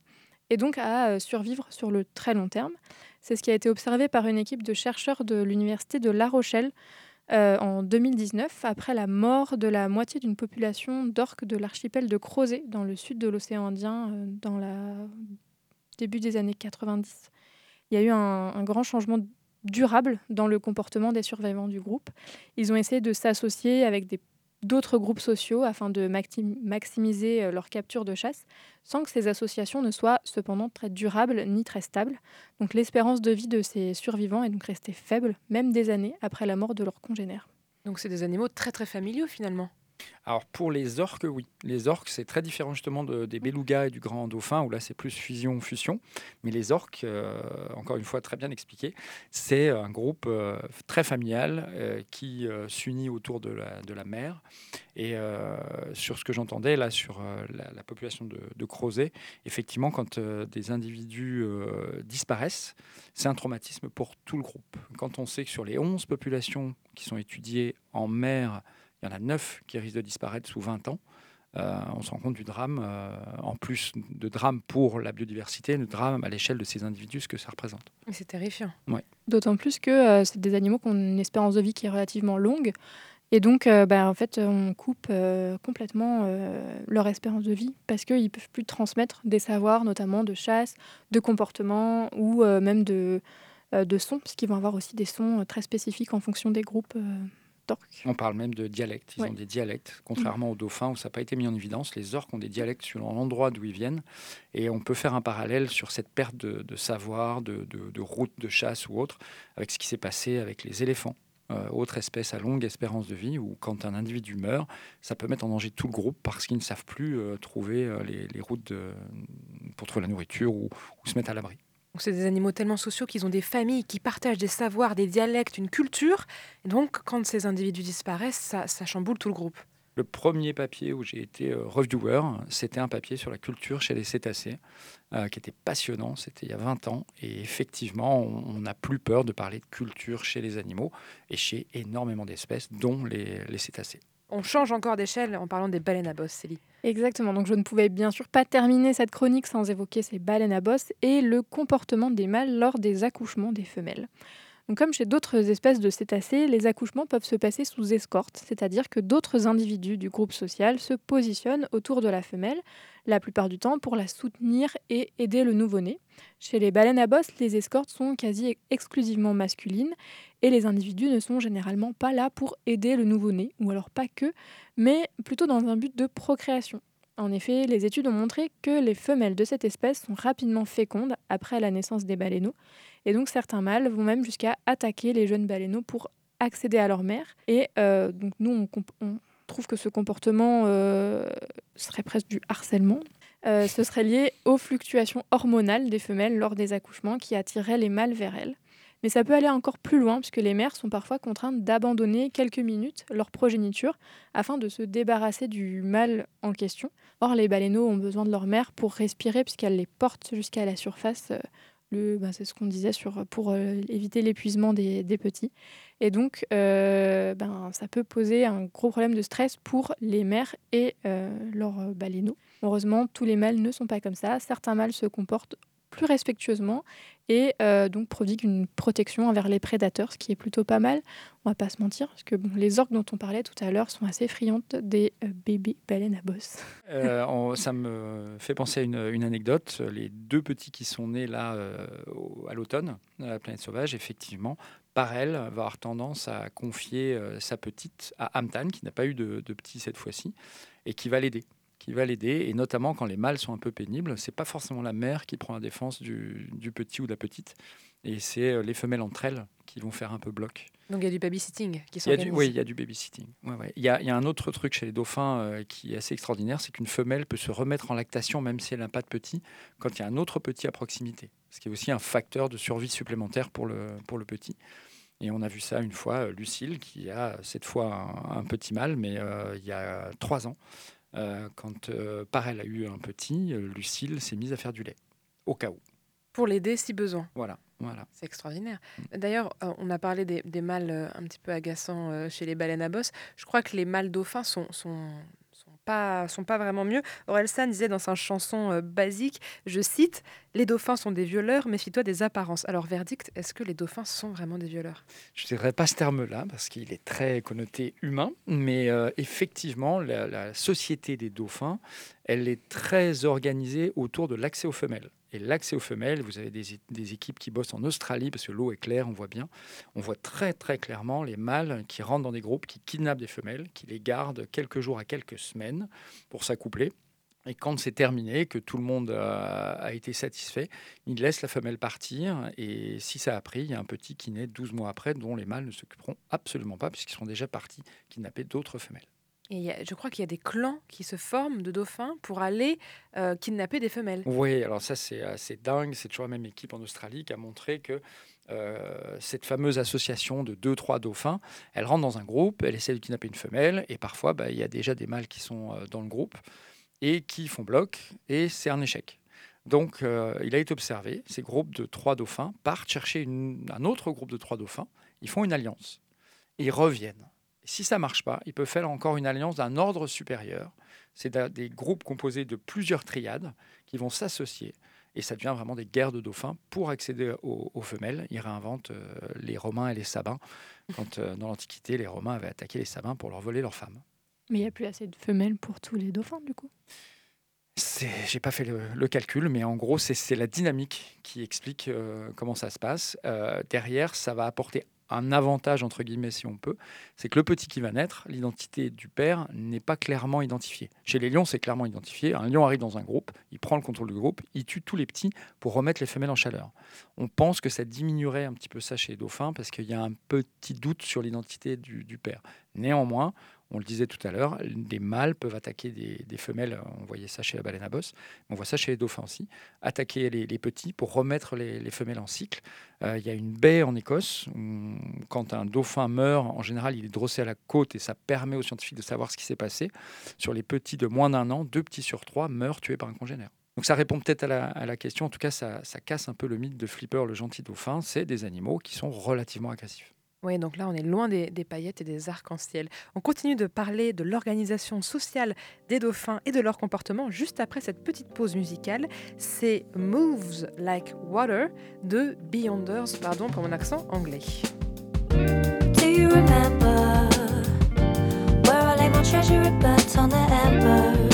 et donc à euh, survivre sur le très long terme. C'est ce qui a été observé par une équipe de chercheurs de l'Université de La Rochelle euh, en 2019, après la mort de la moitié d'une population d'orques de l'archipel de Crozet, dans le sud de l'océan Indien, euh, dans le début des années 90. Il y a eu un, un grand changement durable dans le comportement des survivants du groupe. Ils ont essayé de s'associer avec des d'autres groupes sociaux afin de maxim- maximiser euh, leur capture de chasse, sans que ces associations ne soient cependant très durables ni très stables. Donc l'espérance de vie de ces survivants est donc restée faible, même des années après la mort de leurs congénères. Donc c'est des animaux très très familiaux finalement. Alors pour les orques, oui. Les orques, c'est très différent justement de- des belugas et du grand dauphin, où là c'est plus fusion-fusion. Mais les orques, euh, encore une fois très bien expliqué, c'est un groupe euh, très familial euh, qui s'unit autour de la, mer. Et sur ce que j'entendais là sur la, la population de, Crozet, effectivement quand des individus disparaissent, c'est un traumatisme pour tout le groupe. Quand on sait que sur les 11 populations qui sont étudiées en mer, il y en a 9 qui risquent de disparaître sous 20 ans. Euh, on se rend compte du drame, euh, en plus de drame pour la biodiversité, le drame à l'échelle de ces individus, ce que ça représente. C'est terrifiant. D'autant plus que euh, c'est des animaux qui ont une espérance de vie qui est relativement longue. Et donc, euh, bah, en fait, on coupe euh, complètement euh, leur espérance de vie parce qu'ils ne peuvent plus transmettre des savoirs, notamment de chasse, de comportement ou euh, même de, euh, de sons, parce qu'ils vont avoir aussi des sons très spécifiques en fonction des groupes On parle même de dialectes. Ils Ouais. ont des dialectes, contrairement aux dauphins où ça n'a pas été mis en évidence. Les orques ont des dialectes selon l'endroit d'où ils viennent. Et on peut faire un parallèle sur cette perte de, de savoir, de, de, de route de chasse ou autre, avec ce qui s'est passé avec les éléphants. euh, autre espèce à longue espérance de vie, où quand un individu meurt, ça peut mettre en danger tout le groupe parce qu'ils ne savent plus euh, trouver euh, les, les routes pour trouver la nourriture ou, ou se mettre à l'abri. C'est des animaux tellement sociaux qu'ils ont des familles qui partagent des savoirs, des dialectes, une culture. Et donc, quand ces individus disparaissent, ça, chamboule tout le groupe. Le premier papier où j'ai été euh, reviewer, c'était un papier sur la culture chez les cétacés, euh, qui était passionnant. C'était il y a 20 ans. Et effectivement, on n'a plus peur de parler de culture chez les animaux et chez énormément d'espèces, dont les cétacés. On change encore d'échelle en parlant des baleines à bosse, Célie. Exactement, donc je ne pouvais bien sûr pas terminer cette chronique sans évoquer ces baleines à bosse et le comportement des mâles lors des accouchements des femelles. Comme chez d'autres espèces de cétacés, les accouchements peuvent se passer sous escorte, c'est-à-dire que d'autres individus du groupe social se positionnent autour de la femelle, la plupart du temps pour la soutenir et aider le nouveau-né. Chez les baleines à bosse, les escortes sont quasi exclusivement masculines et les individus ne sont généralement pas là pour aider le nouveau-né, ou alors pas que, mais plutôt dans un but de procréation. En effet, les études ont montré que les femelles de cette espèce sont rapidement fécondes après la naissance des baleineaux, et donc certains mâles vont même jusqu'à attaquer les jeunes baleineaux pour accéder à leur mère. Et euh, donc nous, on, trouve que ce comportement euh, serait presque du harcèlement. Euh, ce serait lié aux fluctuations hormonales des femelles lors des accouchements qui attireraient les mâles vers elles. Mais ça peut aller encore plus loin puisque les mères sont parfois contraintes d'abandonner quelques minutes leur progéniture afin de se débarrasser du mâle en question. Or, les baleineaux ont besoin de leur mère pour respirer puisqu'elles les portent jusqu'à la surface. Le, bah, c'est ce qu'on disait pour euh, éviter l'épuisement des, petits. Et donc, euh, ben, ça peut poser un gros problème de stress pour les mères et euh, leurs baleineaux. Heureusement, tous les mâles ne sont pas comme ça. Certains mâles se comportent plus respectueusement et euh, donc prodiguent une protection envers les prédateurs, ce qui est plutôt pas mal. On va pas se mentir, parce que les orques dont on parlait tout à l'heure sont assez friandes des euh, bébés baleines à bosse. Euh, ça me fait penser à une, anecdote. Les deux petits qui sont nés là à l'automne, à la planète sauvage, effectivement, par elle, va avoir tendance à confier sa petite à Amtan, qui n'a pas eu de petit cette fois-ci, et qui va l'aider. Qui va l'aider, et notamment quand les mâles sont un peu pénibles, c'est pas forcément la mère qui prend la défense du, du petit ou de la petite, et c'est euh, les femelles entre elles qui vont faire un peu bloc. Donc il y a du babysitting qui du, s'organise. oui, il y a du babysitting. Ouais, ouais. Il, y a, il y a un autre truc chez les dauphins euh, qui est assez extraordinaire, c'est qu'une femelle peut se remettre en lactation même si elle n'a pas de petit, quand il y a un autre petit à proximité. Ce qui est aussi un facteur de survie supplémentaire pour le, pour le petit. Et on a vu ça une fois, euh, Lucille, qui a cette fois un, un petit mâle, mais euh, il y a trois ans, quand euh, Parel a eu un petit, euh, Lucille s'est mise à faire du lait, au cas où. Pour l'aider si besoin. Voilà, voilà. C'est extraordinaire. D'ailleurs, euh, on a parlé des, des mâles euh, un petit peu agaçants euh, chez les baleines à bosse. Je crois que les mâles dauphins sont pas, sont pas vraiment mieux. Orelsan disait dans sa chanson euh, basique, je cite, Les dauphins sont des violeurs, méfie-toi des apparences. Alors, verdict, est-ce que les dauphins sont vraiment des violeurs? Je ne dirais pas ce terme-là parce qu'il est très connoté humain, mais euh, effectivement, la, la société des dauphins, elle est très organisée autour de l'accès aux femelles. Et l'accès aux femelles, vous avez des, équipes qui bossent en Australie parce que l'eau est claire, on voit bien. On voit très très clairement les mâles qui rentrent dans des groupes, qui kidnappent des femelles, qui les gardent quelques jours à quelques semaines pour s'accoupler. Et quand c'est terminé, que tout le monde a, été satisfait, ils laissent la femelle partir. Et si ça a pris, il y a un petit qui naît 12 mois après, dont les mâles ne s'occuperont absolument pas, puisqu'ils seront déjà partis kidnapper d'autres femelles. Et je crois qu'il y a des clans qui se forment de dauphins pour aller euh, kidnapper des femelles. Oui, alors ça c'est assez dingue. C'est toujours la même équipe en Australie qui a montré que euh, cette fameuse association de deux, trois dauphins, elle rentre dans un groupe, elle essaie de kidnapper une femelle, et parfois bah, il y a déjà des mâles qui sont euh, dans le groupe et qui font bloc, et c'est un échec. Donc il a été observé, ces groupes de trois dauphins partent chercher un autre groupe de trois dauphins, ils font une alliance, et ils reviennent. Si ça marche pas, ils peuvent faire encore une alliance d'un ordre supérieur. C'est des groupes composés de plusieurs triades qui vont s'associer. Et ça devient vraiment des guerres de dauphins pour accéder aux, aux femelles. Ils réinventent euh, les Romains et les Sabins. Quand euh, dans l'Antiquité, les Romains avaient attaqué les Sabins pour leur voler leurs femmes. Mais il n'y a plus assez de femelles pour tous les dauphins, du coup? J'ai pas fait le, calcul, mais en gros, c'est la dynamique qui explique euh, comment ça se passe. Euh, derrière, ça va apporter un avantage, entre guillemets, si on peut, c'est que le petit qui va naître, l'identité du père n'est pas clairement identifiée. Chez les lions, c'est clairement identifié. Un lion arrive dans un groupe, il prend le contrôle du groupe, il tue tous les petits pour remettre les femelles en chaleur. On pense que ça diminuerait un petit peu ça chez les dauphins parce qu'il y a un petit doute sur l'identité du père. Néanmoins, on le disait tout à l'heure, des mâles peuvent attaquer des, femelles. On voyait ça chez la baleine à bosse, on voit ça chez les dauphins aussi. Attaquer les, petits pour remettre les, femelles en cycle. Euh, il y a une baie en Écosse où, quand un dauphin meurt, en général, il est drossé à la côte et ça permet aux scientifiques de savoir ce qui s'est passé. Sur les petits de moins d'un an, deux petits sur trois meurent tués par un congénère. Donc ça répond peut-être à, la, question. En tout cas, ça, ça casse un peu le mythe de Flipper, le gentil dauphin. C'est des animaux qui sont relativement agressifs. Oui, donc là, on est loin des, paillettes et des arcs-en-ciel. On continue de parler de l'organisation sociale des dauphins et de leur comportement juste après cette petite pause musicale. C'est Moves Like Water de Beyonders, pardon pour mon accent anglais. Do you remember where I lay my treasure on the embers?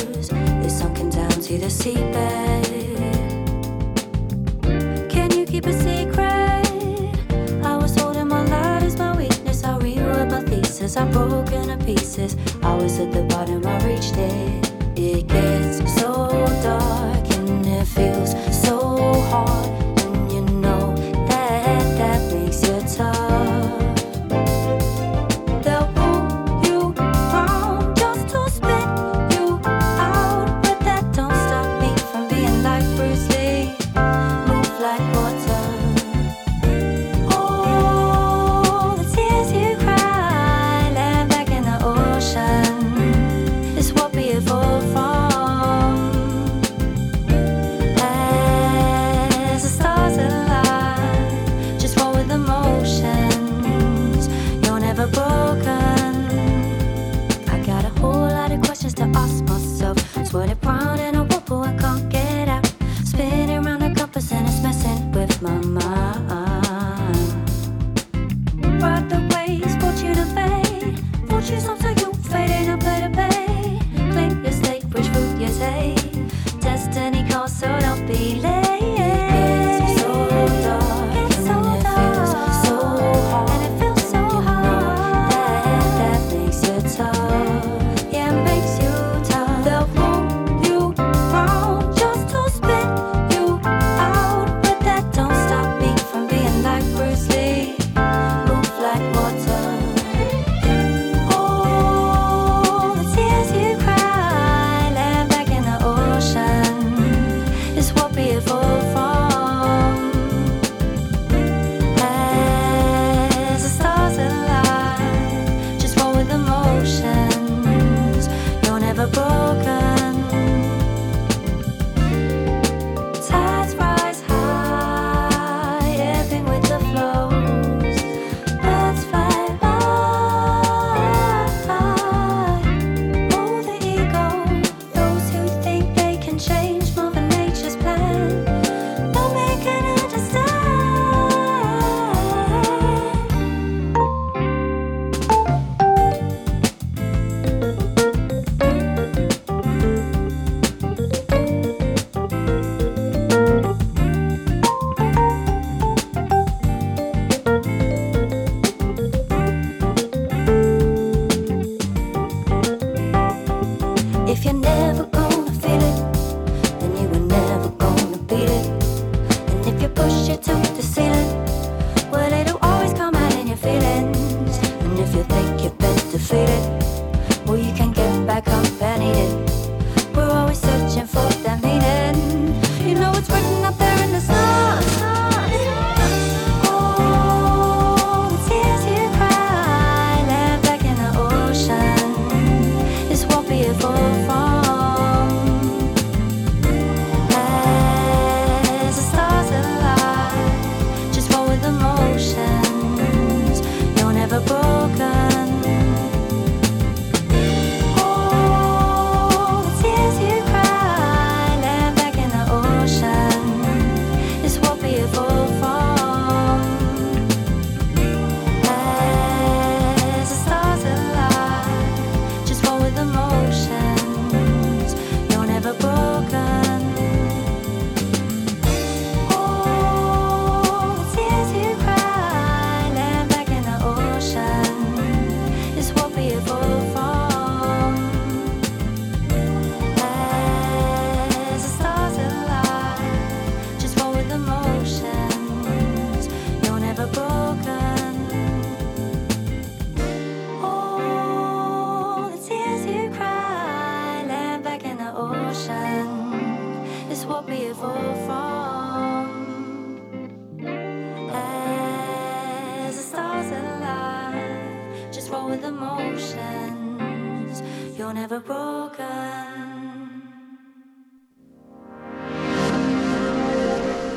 down to the seabed. Can you keep a secret? Pieces, I'm broken to pieces. I was at the bottom, I reached it. It gets so dark and it feels so hard.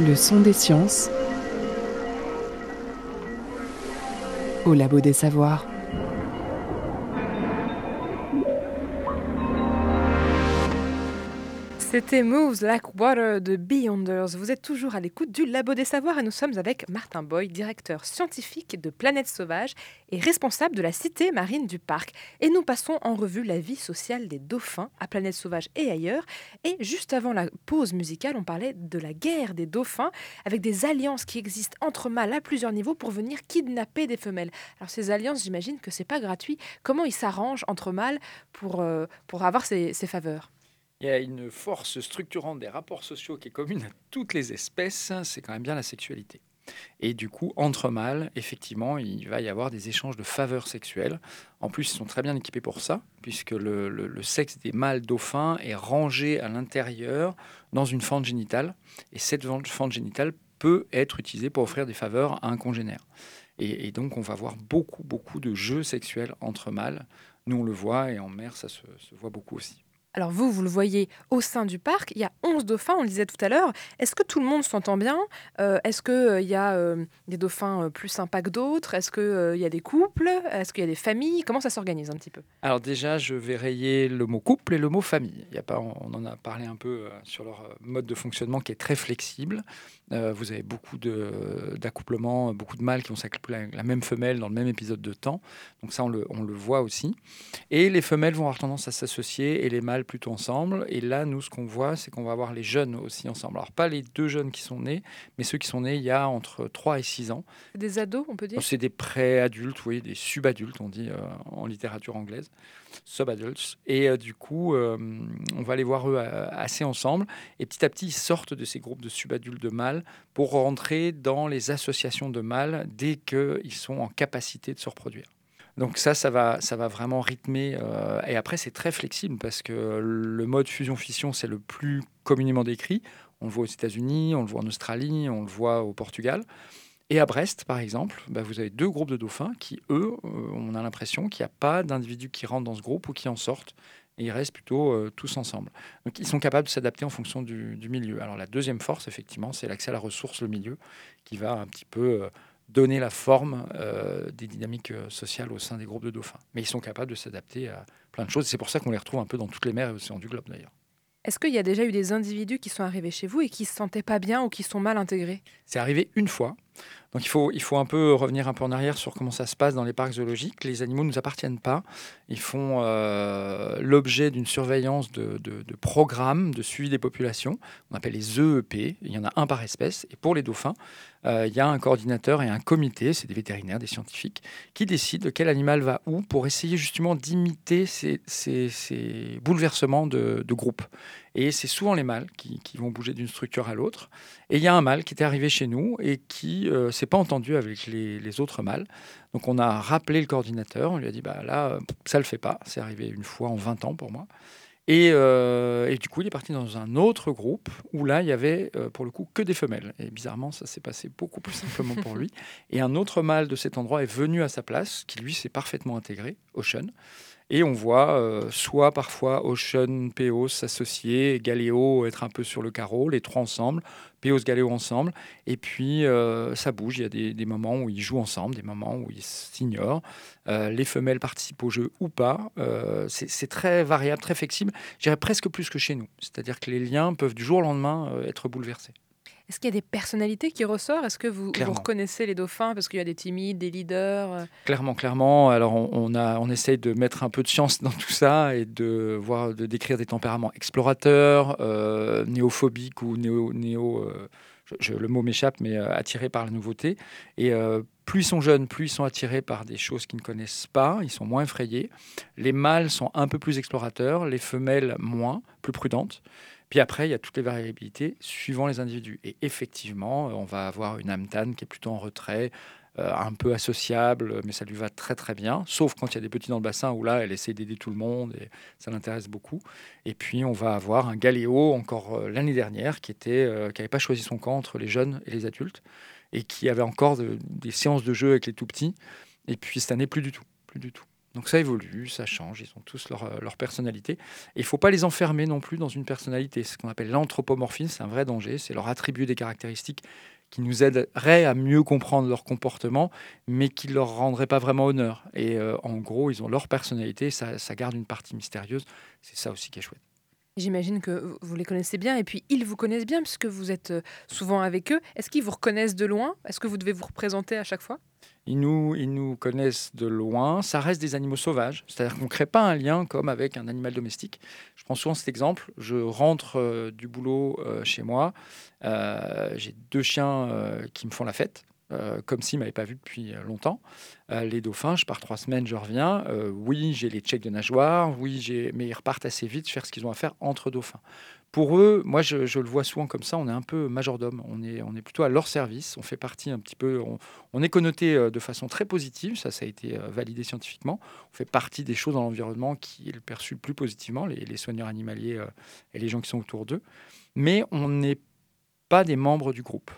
Le son des sciences au labo des savoirs. C'était Moves Like Water de Beyonders. Vous êtes toujours à l'écoute du Labo des Savoirs et nous sommes avec Martin Boy, directeur scientifique de Planète Sauvage et responsable de la cité marine du parc. Et nous passons en revue la vie sociale des dauphins à Planète Sauvage et ailleurs. Et juste avant la pause musicale, on parlait de la guerre des dauphins avec des alliances qui existent entre mâles à plusieurs niveaux pour venir kidnapper des femelles. Alors ces alliances, j'imagine que c'est pas gratuit. Comment ils s'arrangent entre mâles pour, euh, pour avoir ces, ces faveurs? Il y a une force structurante des rapports sociaux qui est commune à toutes les espèces, c'est quand même bien la sexualité. Et du coup, entre mâles, effectivement, il va y avoir des échanges de faveurs sexuelles. En plus, ils sont très bien équipés pour ça, puisque le, sexe des mâles dauphins est rangé à l'intérieur dans une fente génitale. Et cette fente génitale peut être utilisée pour offrir des faveurs à un congénère. Et, donc, on va voir beaucoup, beaucoup de jeux sexuels entre mâles. Nous, on le voit, et en mer, ça se voit beaucoup aussi. Alors vous, vous le voyez au sein du parc, il y a 11 dauphins, on le disait tout à l'heure. Est-ce que tout le monde s'entend bien? Euh, Est-ce qu'il y a euh, des dauphins euh, plus sympas que d'autres? Est-ce qu'il y a des couples? Est-ce qu'il y a des familles? Comment ça s'organise un petit peu? Alors déjà, je vais rayer le mot couple et le mot famille. Il y a pas, on en a parlé un peu euh, sur leur euh, mode de fonctionnement qui est très flexible. Euh, vous avez beaucoup d'accouplements, beaucoup de mâles qui vont s'accoupler la même femelle dans le même épisode de temps. Donc ça, on le, on le voit aussi. Et les femelles vont avoir tendance à s'associer et les mâles plutôt ensemble. Et là, nous, ce qu'on voit, c'est qu'on va avoir les jeunes aussi ensemble. Alors pas les deux jeunes qui sont nés, mais ceux qui sont nés il y a entre 3 et 6 ans. Des ados, on peut dire? C'est des pré-adultes, oui, des subadultes, on dit euh, en littérature anglaise, subadults. Et euh, du coup, euh, on va les voir eux assez ensemble. Et petit à petit, ils sortent de ces groupes de subadultes de mâles pour rentrer dans les associations de mâles dès qu'ils sont en capacité de se reproduire. Donc ça, ça va, ça va vraiment rythmer. euh, et après, c'est très flexible parce que le mode fusion-fission, c'est le plus communément décrit. On le voit aux États-Unis, on le voit en Australie, on le voit au Portugal. Et à Brest, par exemple, bah, vous avez deux groupes de dauphins qui, eux, euh, on a l'impression qu'il n'y a pas d'individus qui rentrent dans ce groupe ou qui en sortent. Et ils restent plutôt euh, tous ensemble. Donc ils sont capables de s'adapter en fonction du, milieu. Alors la deuxième force, effectivement, c'est l'accès à la ressource, le milieu, qui va un petit peu donner la forme euh, des dynamiques euh, sociales au sein des groupes de dauphins. Mais ils sont capables de s'adapter à plein de choses. C'est pour ça qu'on les retrouve un peu dans toutes les mers et océans du globe, d'ailleurs. Est-ce qu'il y a déjà eu des individus qui sont arrivés chez vous et qui se sentaient pas bien ou qui sont mal intégrés? C'est arrivé une fois. Donc il faut, il faut un peu revenir un peu en arrière sur comment ça se passe dans les parcs zoologiques. Les animaux ne nous appartiennent pas. Ils font euh, l'objet d'une surveillance de, de- de programmes de suivi des populations. On appelle les EEP. Il y en a un par espèce. Et pour les dauphins, il y a un coordinateur et un comité, c'est des vétérinaires, des scientifiques, qui décident de quel animal va où pour essayer justement d'imiter ces, bouleversements de, de groupe. Et c'est souvent les mâles qui, vont bouger d'une structure à l'autre. Et il y a un mâle qui était arrivé chez nous et qui ne s'est pas entendu avec les, les autres mâles. Donc on a rappelé le coordinateur, on lui a dit, bah là, euh, ça le fait pas. C'est arrivé une fois en 20 ans pour moi. Et, euh, et du coup, il est parti dans un autre groupe où là, il y avait euh, pour le coup que des femelles. Et bizarrement, ça s'est passé beaucoup plus simplement pour lui. Et un autre mâle de cet endroit est venu à sa place, qui lui s'est parfaitement intégré, Ocean. Et on voit euh, soit parfois Ocean, Péos s'associer, Galéo être un peu sur le carreau, les trois ensemble, Péos, Galéo ensemble. Et puis euh, ça bouge, il y a des, moments où ils jouent ensemble, des moments où ils s'ignorent. Euh, les femelles participent au jeu ou pas. C'est très variable, très flexible. Je dirais presque plus que chez nous. C'est-à-dire que les liens peuvent du jour au lendemain être bouleversés. Est-ce qu'il y a des personnalités qui ressortent? Est-ce que vous, reconnaissez les dauphins Parce qu'il y a des timides, des leaders. euh, Clairement, clairement. Alors, on, on a, on essaye de mettre un peu de science dans tout ça et de voir, de décrire des tempéraments explorateurs, euh, néophobiques ou néo, néo euh, je- je- le mot m'échappe, mais euh, attirés par la nouveauté. Et plus ils sont jeunes, plus ils sont attirés par des choses qu'ils ne connaissent pas. Ils sont moins effrayés. Les mâles sont un peu plus explorateurs, les femelles moins, plus prudentes. Puis après, il y a toutes les variabilités suivant les individus. Et effectivement, euh, on va avoir une amtane qui est plutôt en retrait, euh, un peu associable, mais ça lui va très très bien, sauf quand il y a des petits dans le bassin où là, elle essaie d'aider tout le monde et ça l'intéresse beaucoup. Et puis, on va avoir un galéo encore euh, l'année dernière qui n'avait pas choisi son camp entre les jeunes et les adultes et qui avait encore de- des séances de jeu avec les tout petits. Et puis cette année, plus du tout, plus du tout. Donc ça évolue, ça change, ils ont tous leur, euh, personnalité. Et il ne faut pas les enfermer non plus dans une personnalité. Ce qu'on appelle l'anthropomorphisme, c'est un vrai danger, c'est leur attribuer des caractéristiques qui nous aideraient à mieux comprendre leur comportement, mais qui ne leur rendraient pas vraiment honneur. Et euh, en gros, ils ont leur personnalité, ça, ça garde une partie mystérieuse. C'est ça aussi qui est chouette. J'imagine que vous les connaissez bien et puis ils vous connaissent bien puisque vous êtes euh, souvent avec eux. Est-ce qu'ils vous reconnaissent de loin? Est-ce que vous devez vous représenter à chaque fois? Ils nous, ils nous connaissent de loin. Ça reste des animaux sauvages. C'est-à-dire qu'on ne crée pas un lien comme avec un animal domestique. Je prends souvent cet exemple. Je rentre euh, du boulot euh, chez moi. Euh, J'ai deux chiens qui me font la fête. comme s'ils ne m'avaient pas vu depuis longtemps. Les dauphins, je pars trois semaines, je reviens. Oui, j'ai les checks de nageoire, oui, mais ils repartent assez vite faire ce qu'ils ont à faire entre dauphins. Pour eux, moi, je, le vois souvent comme ça, on est un peu majordome, on est, on est plutôt à leur service, on fait partie un petit peu, on, est connoté euh, de façon très positive, ça, ça a été euh, validé scientifiquement, on fait partie des choses dans l'environnement qui est perçu le plus positivement, les, les soigneurs animaliers euh, et les gens qui sont autour d'eux, mais on n'est pas des membres du groupe.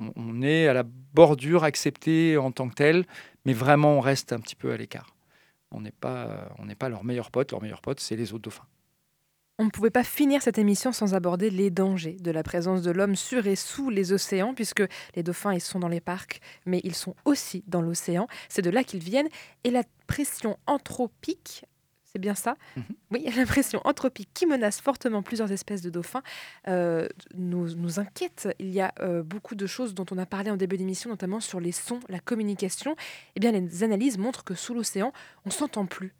On, est à la bordure, accepté en tant que tel, mais vraiment, on reste un petit peu à l'écart. On n'est pas, on n'est pas leur meilleur pote, leur meilleur pote, c'est les autres dauphins. On ne pouvait pas finir cette émission sans aborder les dangers de la présence de l'homme sur et sous les océans, puisque les dauphins, ils sont dans les parcs, mais ils sont aussi dans l'océan. C'est de là qu'ils viennent. Et la pression anthropique, c'est bien ça? Mhm. Oui, la pression anthropique qui menace fortement plusieurs espèces de dauphins euh, nous, nous inquiète. Il y a euh, beaucoup de choses dont on a parlé en début d'émission, notamment sur les sons, la communication. Eh bien, les analyses montrent que sous l'océan, on s'entend plus.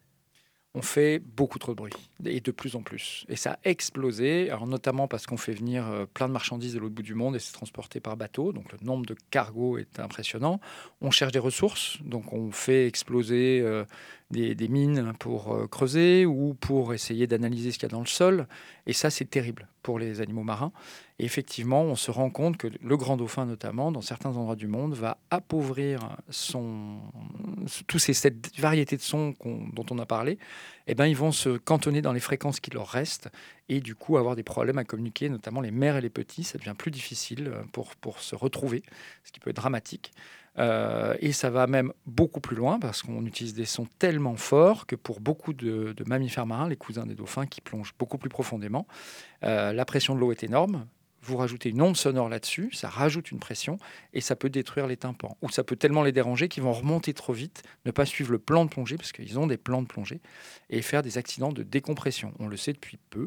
On fait beaucoup trop de bruit, et de plus en plus. Et ça a explosé, alors notamment parce qu'on fait venir euh, plein de marchandises de l'autre bout du monde et c'est transporté par bateau, donc le nombre de cargos est impressionnant. On cherche des ressources, donc on fait exploser euh, des, mines pour euh, creuser ou pour essayer d'analyser ce qu'il y a dans le sol, et ça c'est terrible pour les animaux marins. Et effectivement, on se rend compte que le grand dauphin, notamment, dans certains endroits du monde, va appauvrir son, tous ces cette variété de sons dont on a parlé. Eh ben, ils vont se cantonner dans les fréquences qui leur restent et du coup avoir des problèmes à communiquer, notamment les mères et les petits. Ça devient plus difficile euh, pour, pour se retrouver, ce qui peut être dramatique. Euh, et ça va même beaucoup plus loin parce qu'on utilise des sons tellement forts que pour beaucoup de, mammifères marins, les cousins des dauphins qui plongent beaucoup plus profondément, euh, la pression de l'eau est énorme. Vous rajoutez une onde sonore là-dessus, ça rajoute une pression et ça peut détruire les tympans. Ou ça peut tellement les déranger qu'ils vont remonter trop vite, ne pas suivre le plan de plongée, parce qu'ils ont des plans de plongée, et faire des accidents de décompression. On le sait depuis peu,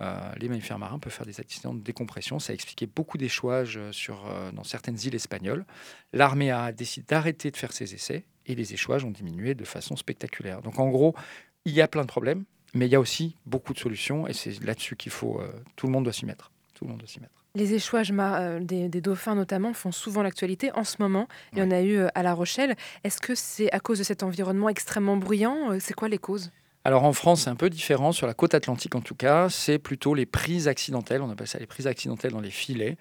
euh, les mammifères marins peuvent faire des accidents de décompression. Ça a expliqué beaucoup d'échouages euh, sur, euh, dans certaines îles espagnoles. L'armée a décidé d'arrêter de faire ses essais et les échouages ont diminué de façon spectaculaire. Donc en gros, il y a plein de problèmes, mais il y a aussi beaucoup de solutions et c'est là-dessus qu'il faut. tout le monde doit s'y mettre. Tout le monde doit s'y mettre. Les échouages mar- euh, des, des dauphins notamment font souvent l'actualité en ce moment. Il y en a eu euh, à La Rochelle. Est-ce que c'est à cause de cet environnement extrêmement bruyant Euh, C'est quoi les causes? Alors en France, c'est un peu différent. Sur la côte atlantique, en tout cas, c'est plutôt les prises accidentelles. On appelle ça les prises accidentelles dans les filets.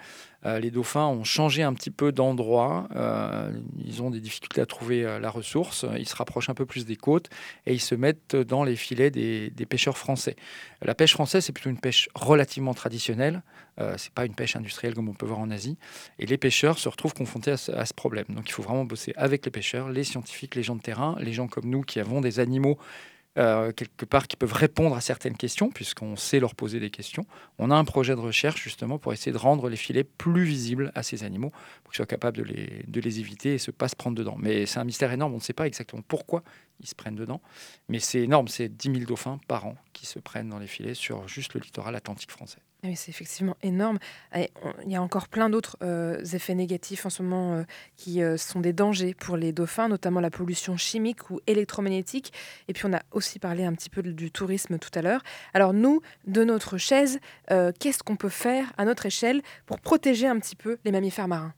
Euh, les dauphins ont changé un petit peu d'endroit. Euh, ils ont des difficultés à trouver euh, la ressource. Ils se rapprochent un peu plus des côtes et ils se mettent dans les filets des, pêcheurs français. La pêche française, c'est plutôt une pêche relativement traditionnelle. C'est pas une pêche industrielle comme on peut voir en Asie. Et les pêcheurs se retrouvent confrontés à ce problème. Donc il faut vraiment bosser avec les pêcheurs, les scientifiques, les gens de terrain, les gens comme nous qui avons des animaux euh, quelque part qui peuvent répondre à certaines questions, puisqu'on sait leur poser des questions. On a un projet de recherche justement pour essayer de rendre les filets plus visibles à ces animaux, pour qu'ils soient capables de les, de les éviter et se pas se prendre dedans. Mais c'est un mystère énorme, on ne sait pas exactement pourquoi ils se prennent dedans, mais c'est énorme, c'est 10 000 dauphins par an qui se prennent dans les filets sur juste le littoral atlantique français. Ah Oui, c'est effectivement énorme. Il y a encore plein d'autres euh, effets négatifs en ce moment euh, qui euh, sont des dangers pour les dauphins, notamment la pollution chimique ou électromagnétique. Et puis on a aussi parlé un petit peu du tourisme tout à l'heure. Alors nous, de notre chaise, qu'est-ce qu'on peut faire à notre échelle pour protéger un petit peu les mammifères marins?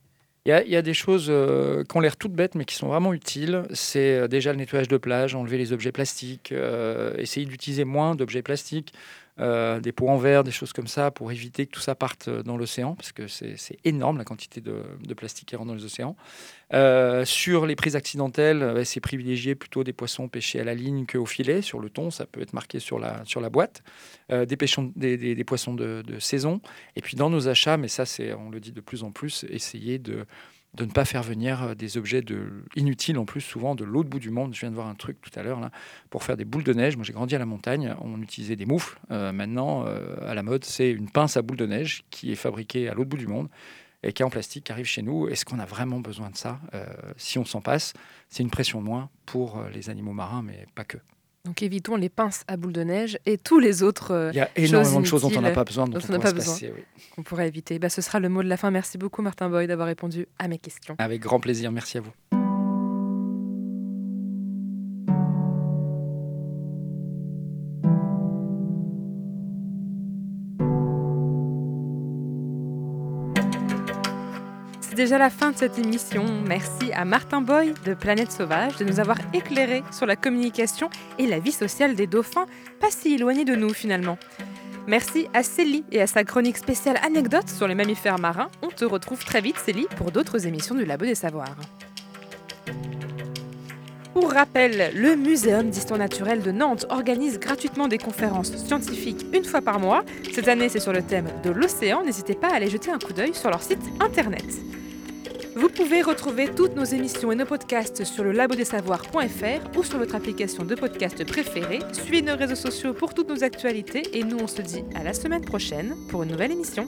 Il y, a, des choses euh, qui ont l'air toutes bêtes, mais qui sont vraiment utiles. C'est euh, déjà le nettoyage de plage, enlever les objets plastiques, euh, essayer d'utiliser moins d'objets plastiques, euh, des pots en verre, des choses comme ça, pour éviter que tout ça parte euh, dans l'océan, parce que c'est énorme la quantité de, plastique qui rentre dans les océans. Euh, sur les prises accidentelles, c'est privilégier plutôt des poissons pêchés à la ligne qu'au filet. Sur le thon, ça peut être marqué sur la, sur la boîte. Des, poissons de, de saison. Et puis dans nos achats, mais ça, on le dit de plus en plus, essayer de de ne pas faire venir euh, des objets de, inutiles en plus, souvent de l'autre bout du monde. Je viens de voir un truc tout à l'heure là pour faire des boules de neige. Moi, j'ai grandi à la montagne, on utilisait des moufles. Euh, maintenant, euh, à la mode, c'est une pince à boules de neige qui est fabriquée à l'autre bout du monde et qui est en plastique, qui arrive chez nous. Est-ce qu'on a vraiment besoin de ça? Si on s'en passe, c'est une pression moins pour les animaux marins, mais pas que. Donc évitons les pinces à boules de neige et tous les autres euh, Il y a énormément de choses dont on n'a pas besoin, dont, dont on on pas besoin. passer, oui. pourrait éviter. Bah, ce sera le mot de la fin. Merci beaucoup Martin Boy d'avoir répondu à mes questions. Avec grand plaisir, merci à vous. Déjà la fin de cette émission. Merci à Martin Boy de Planète Sauvage de nous avoir éclairé sur la communication et la vie sociale des dauphins, pas si éloignés de nous finalement. Merci à Célie et à sa chronique spéciale anecdotes sur les mammifères marins. On te retrouve très vite Célie pour d'autres émissions du Labo des Savoirs. Pour rappel, le Muséum d'histoire naturelle de Nantes organise gratuitement des conférences scientifiques une fois par mois. Cette année, c'est sur le thème de l'océan. N'hésitez pas à aller jeter un coup d'œil sur leur site internet. Vous pouvez retrouver toutes nos émissions et nos podcasts sur le labodesavoirs.fr ou sur votre application de podcast préférée. Suivez nos réseaux sociaux pour toutes nos actualités et nous on se dit à la semaine prochaine pour une nouvelle émission.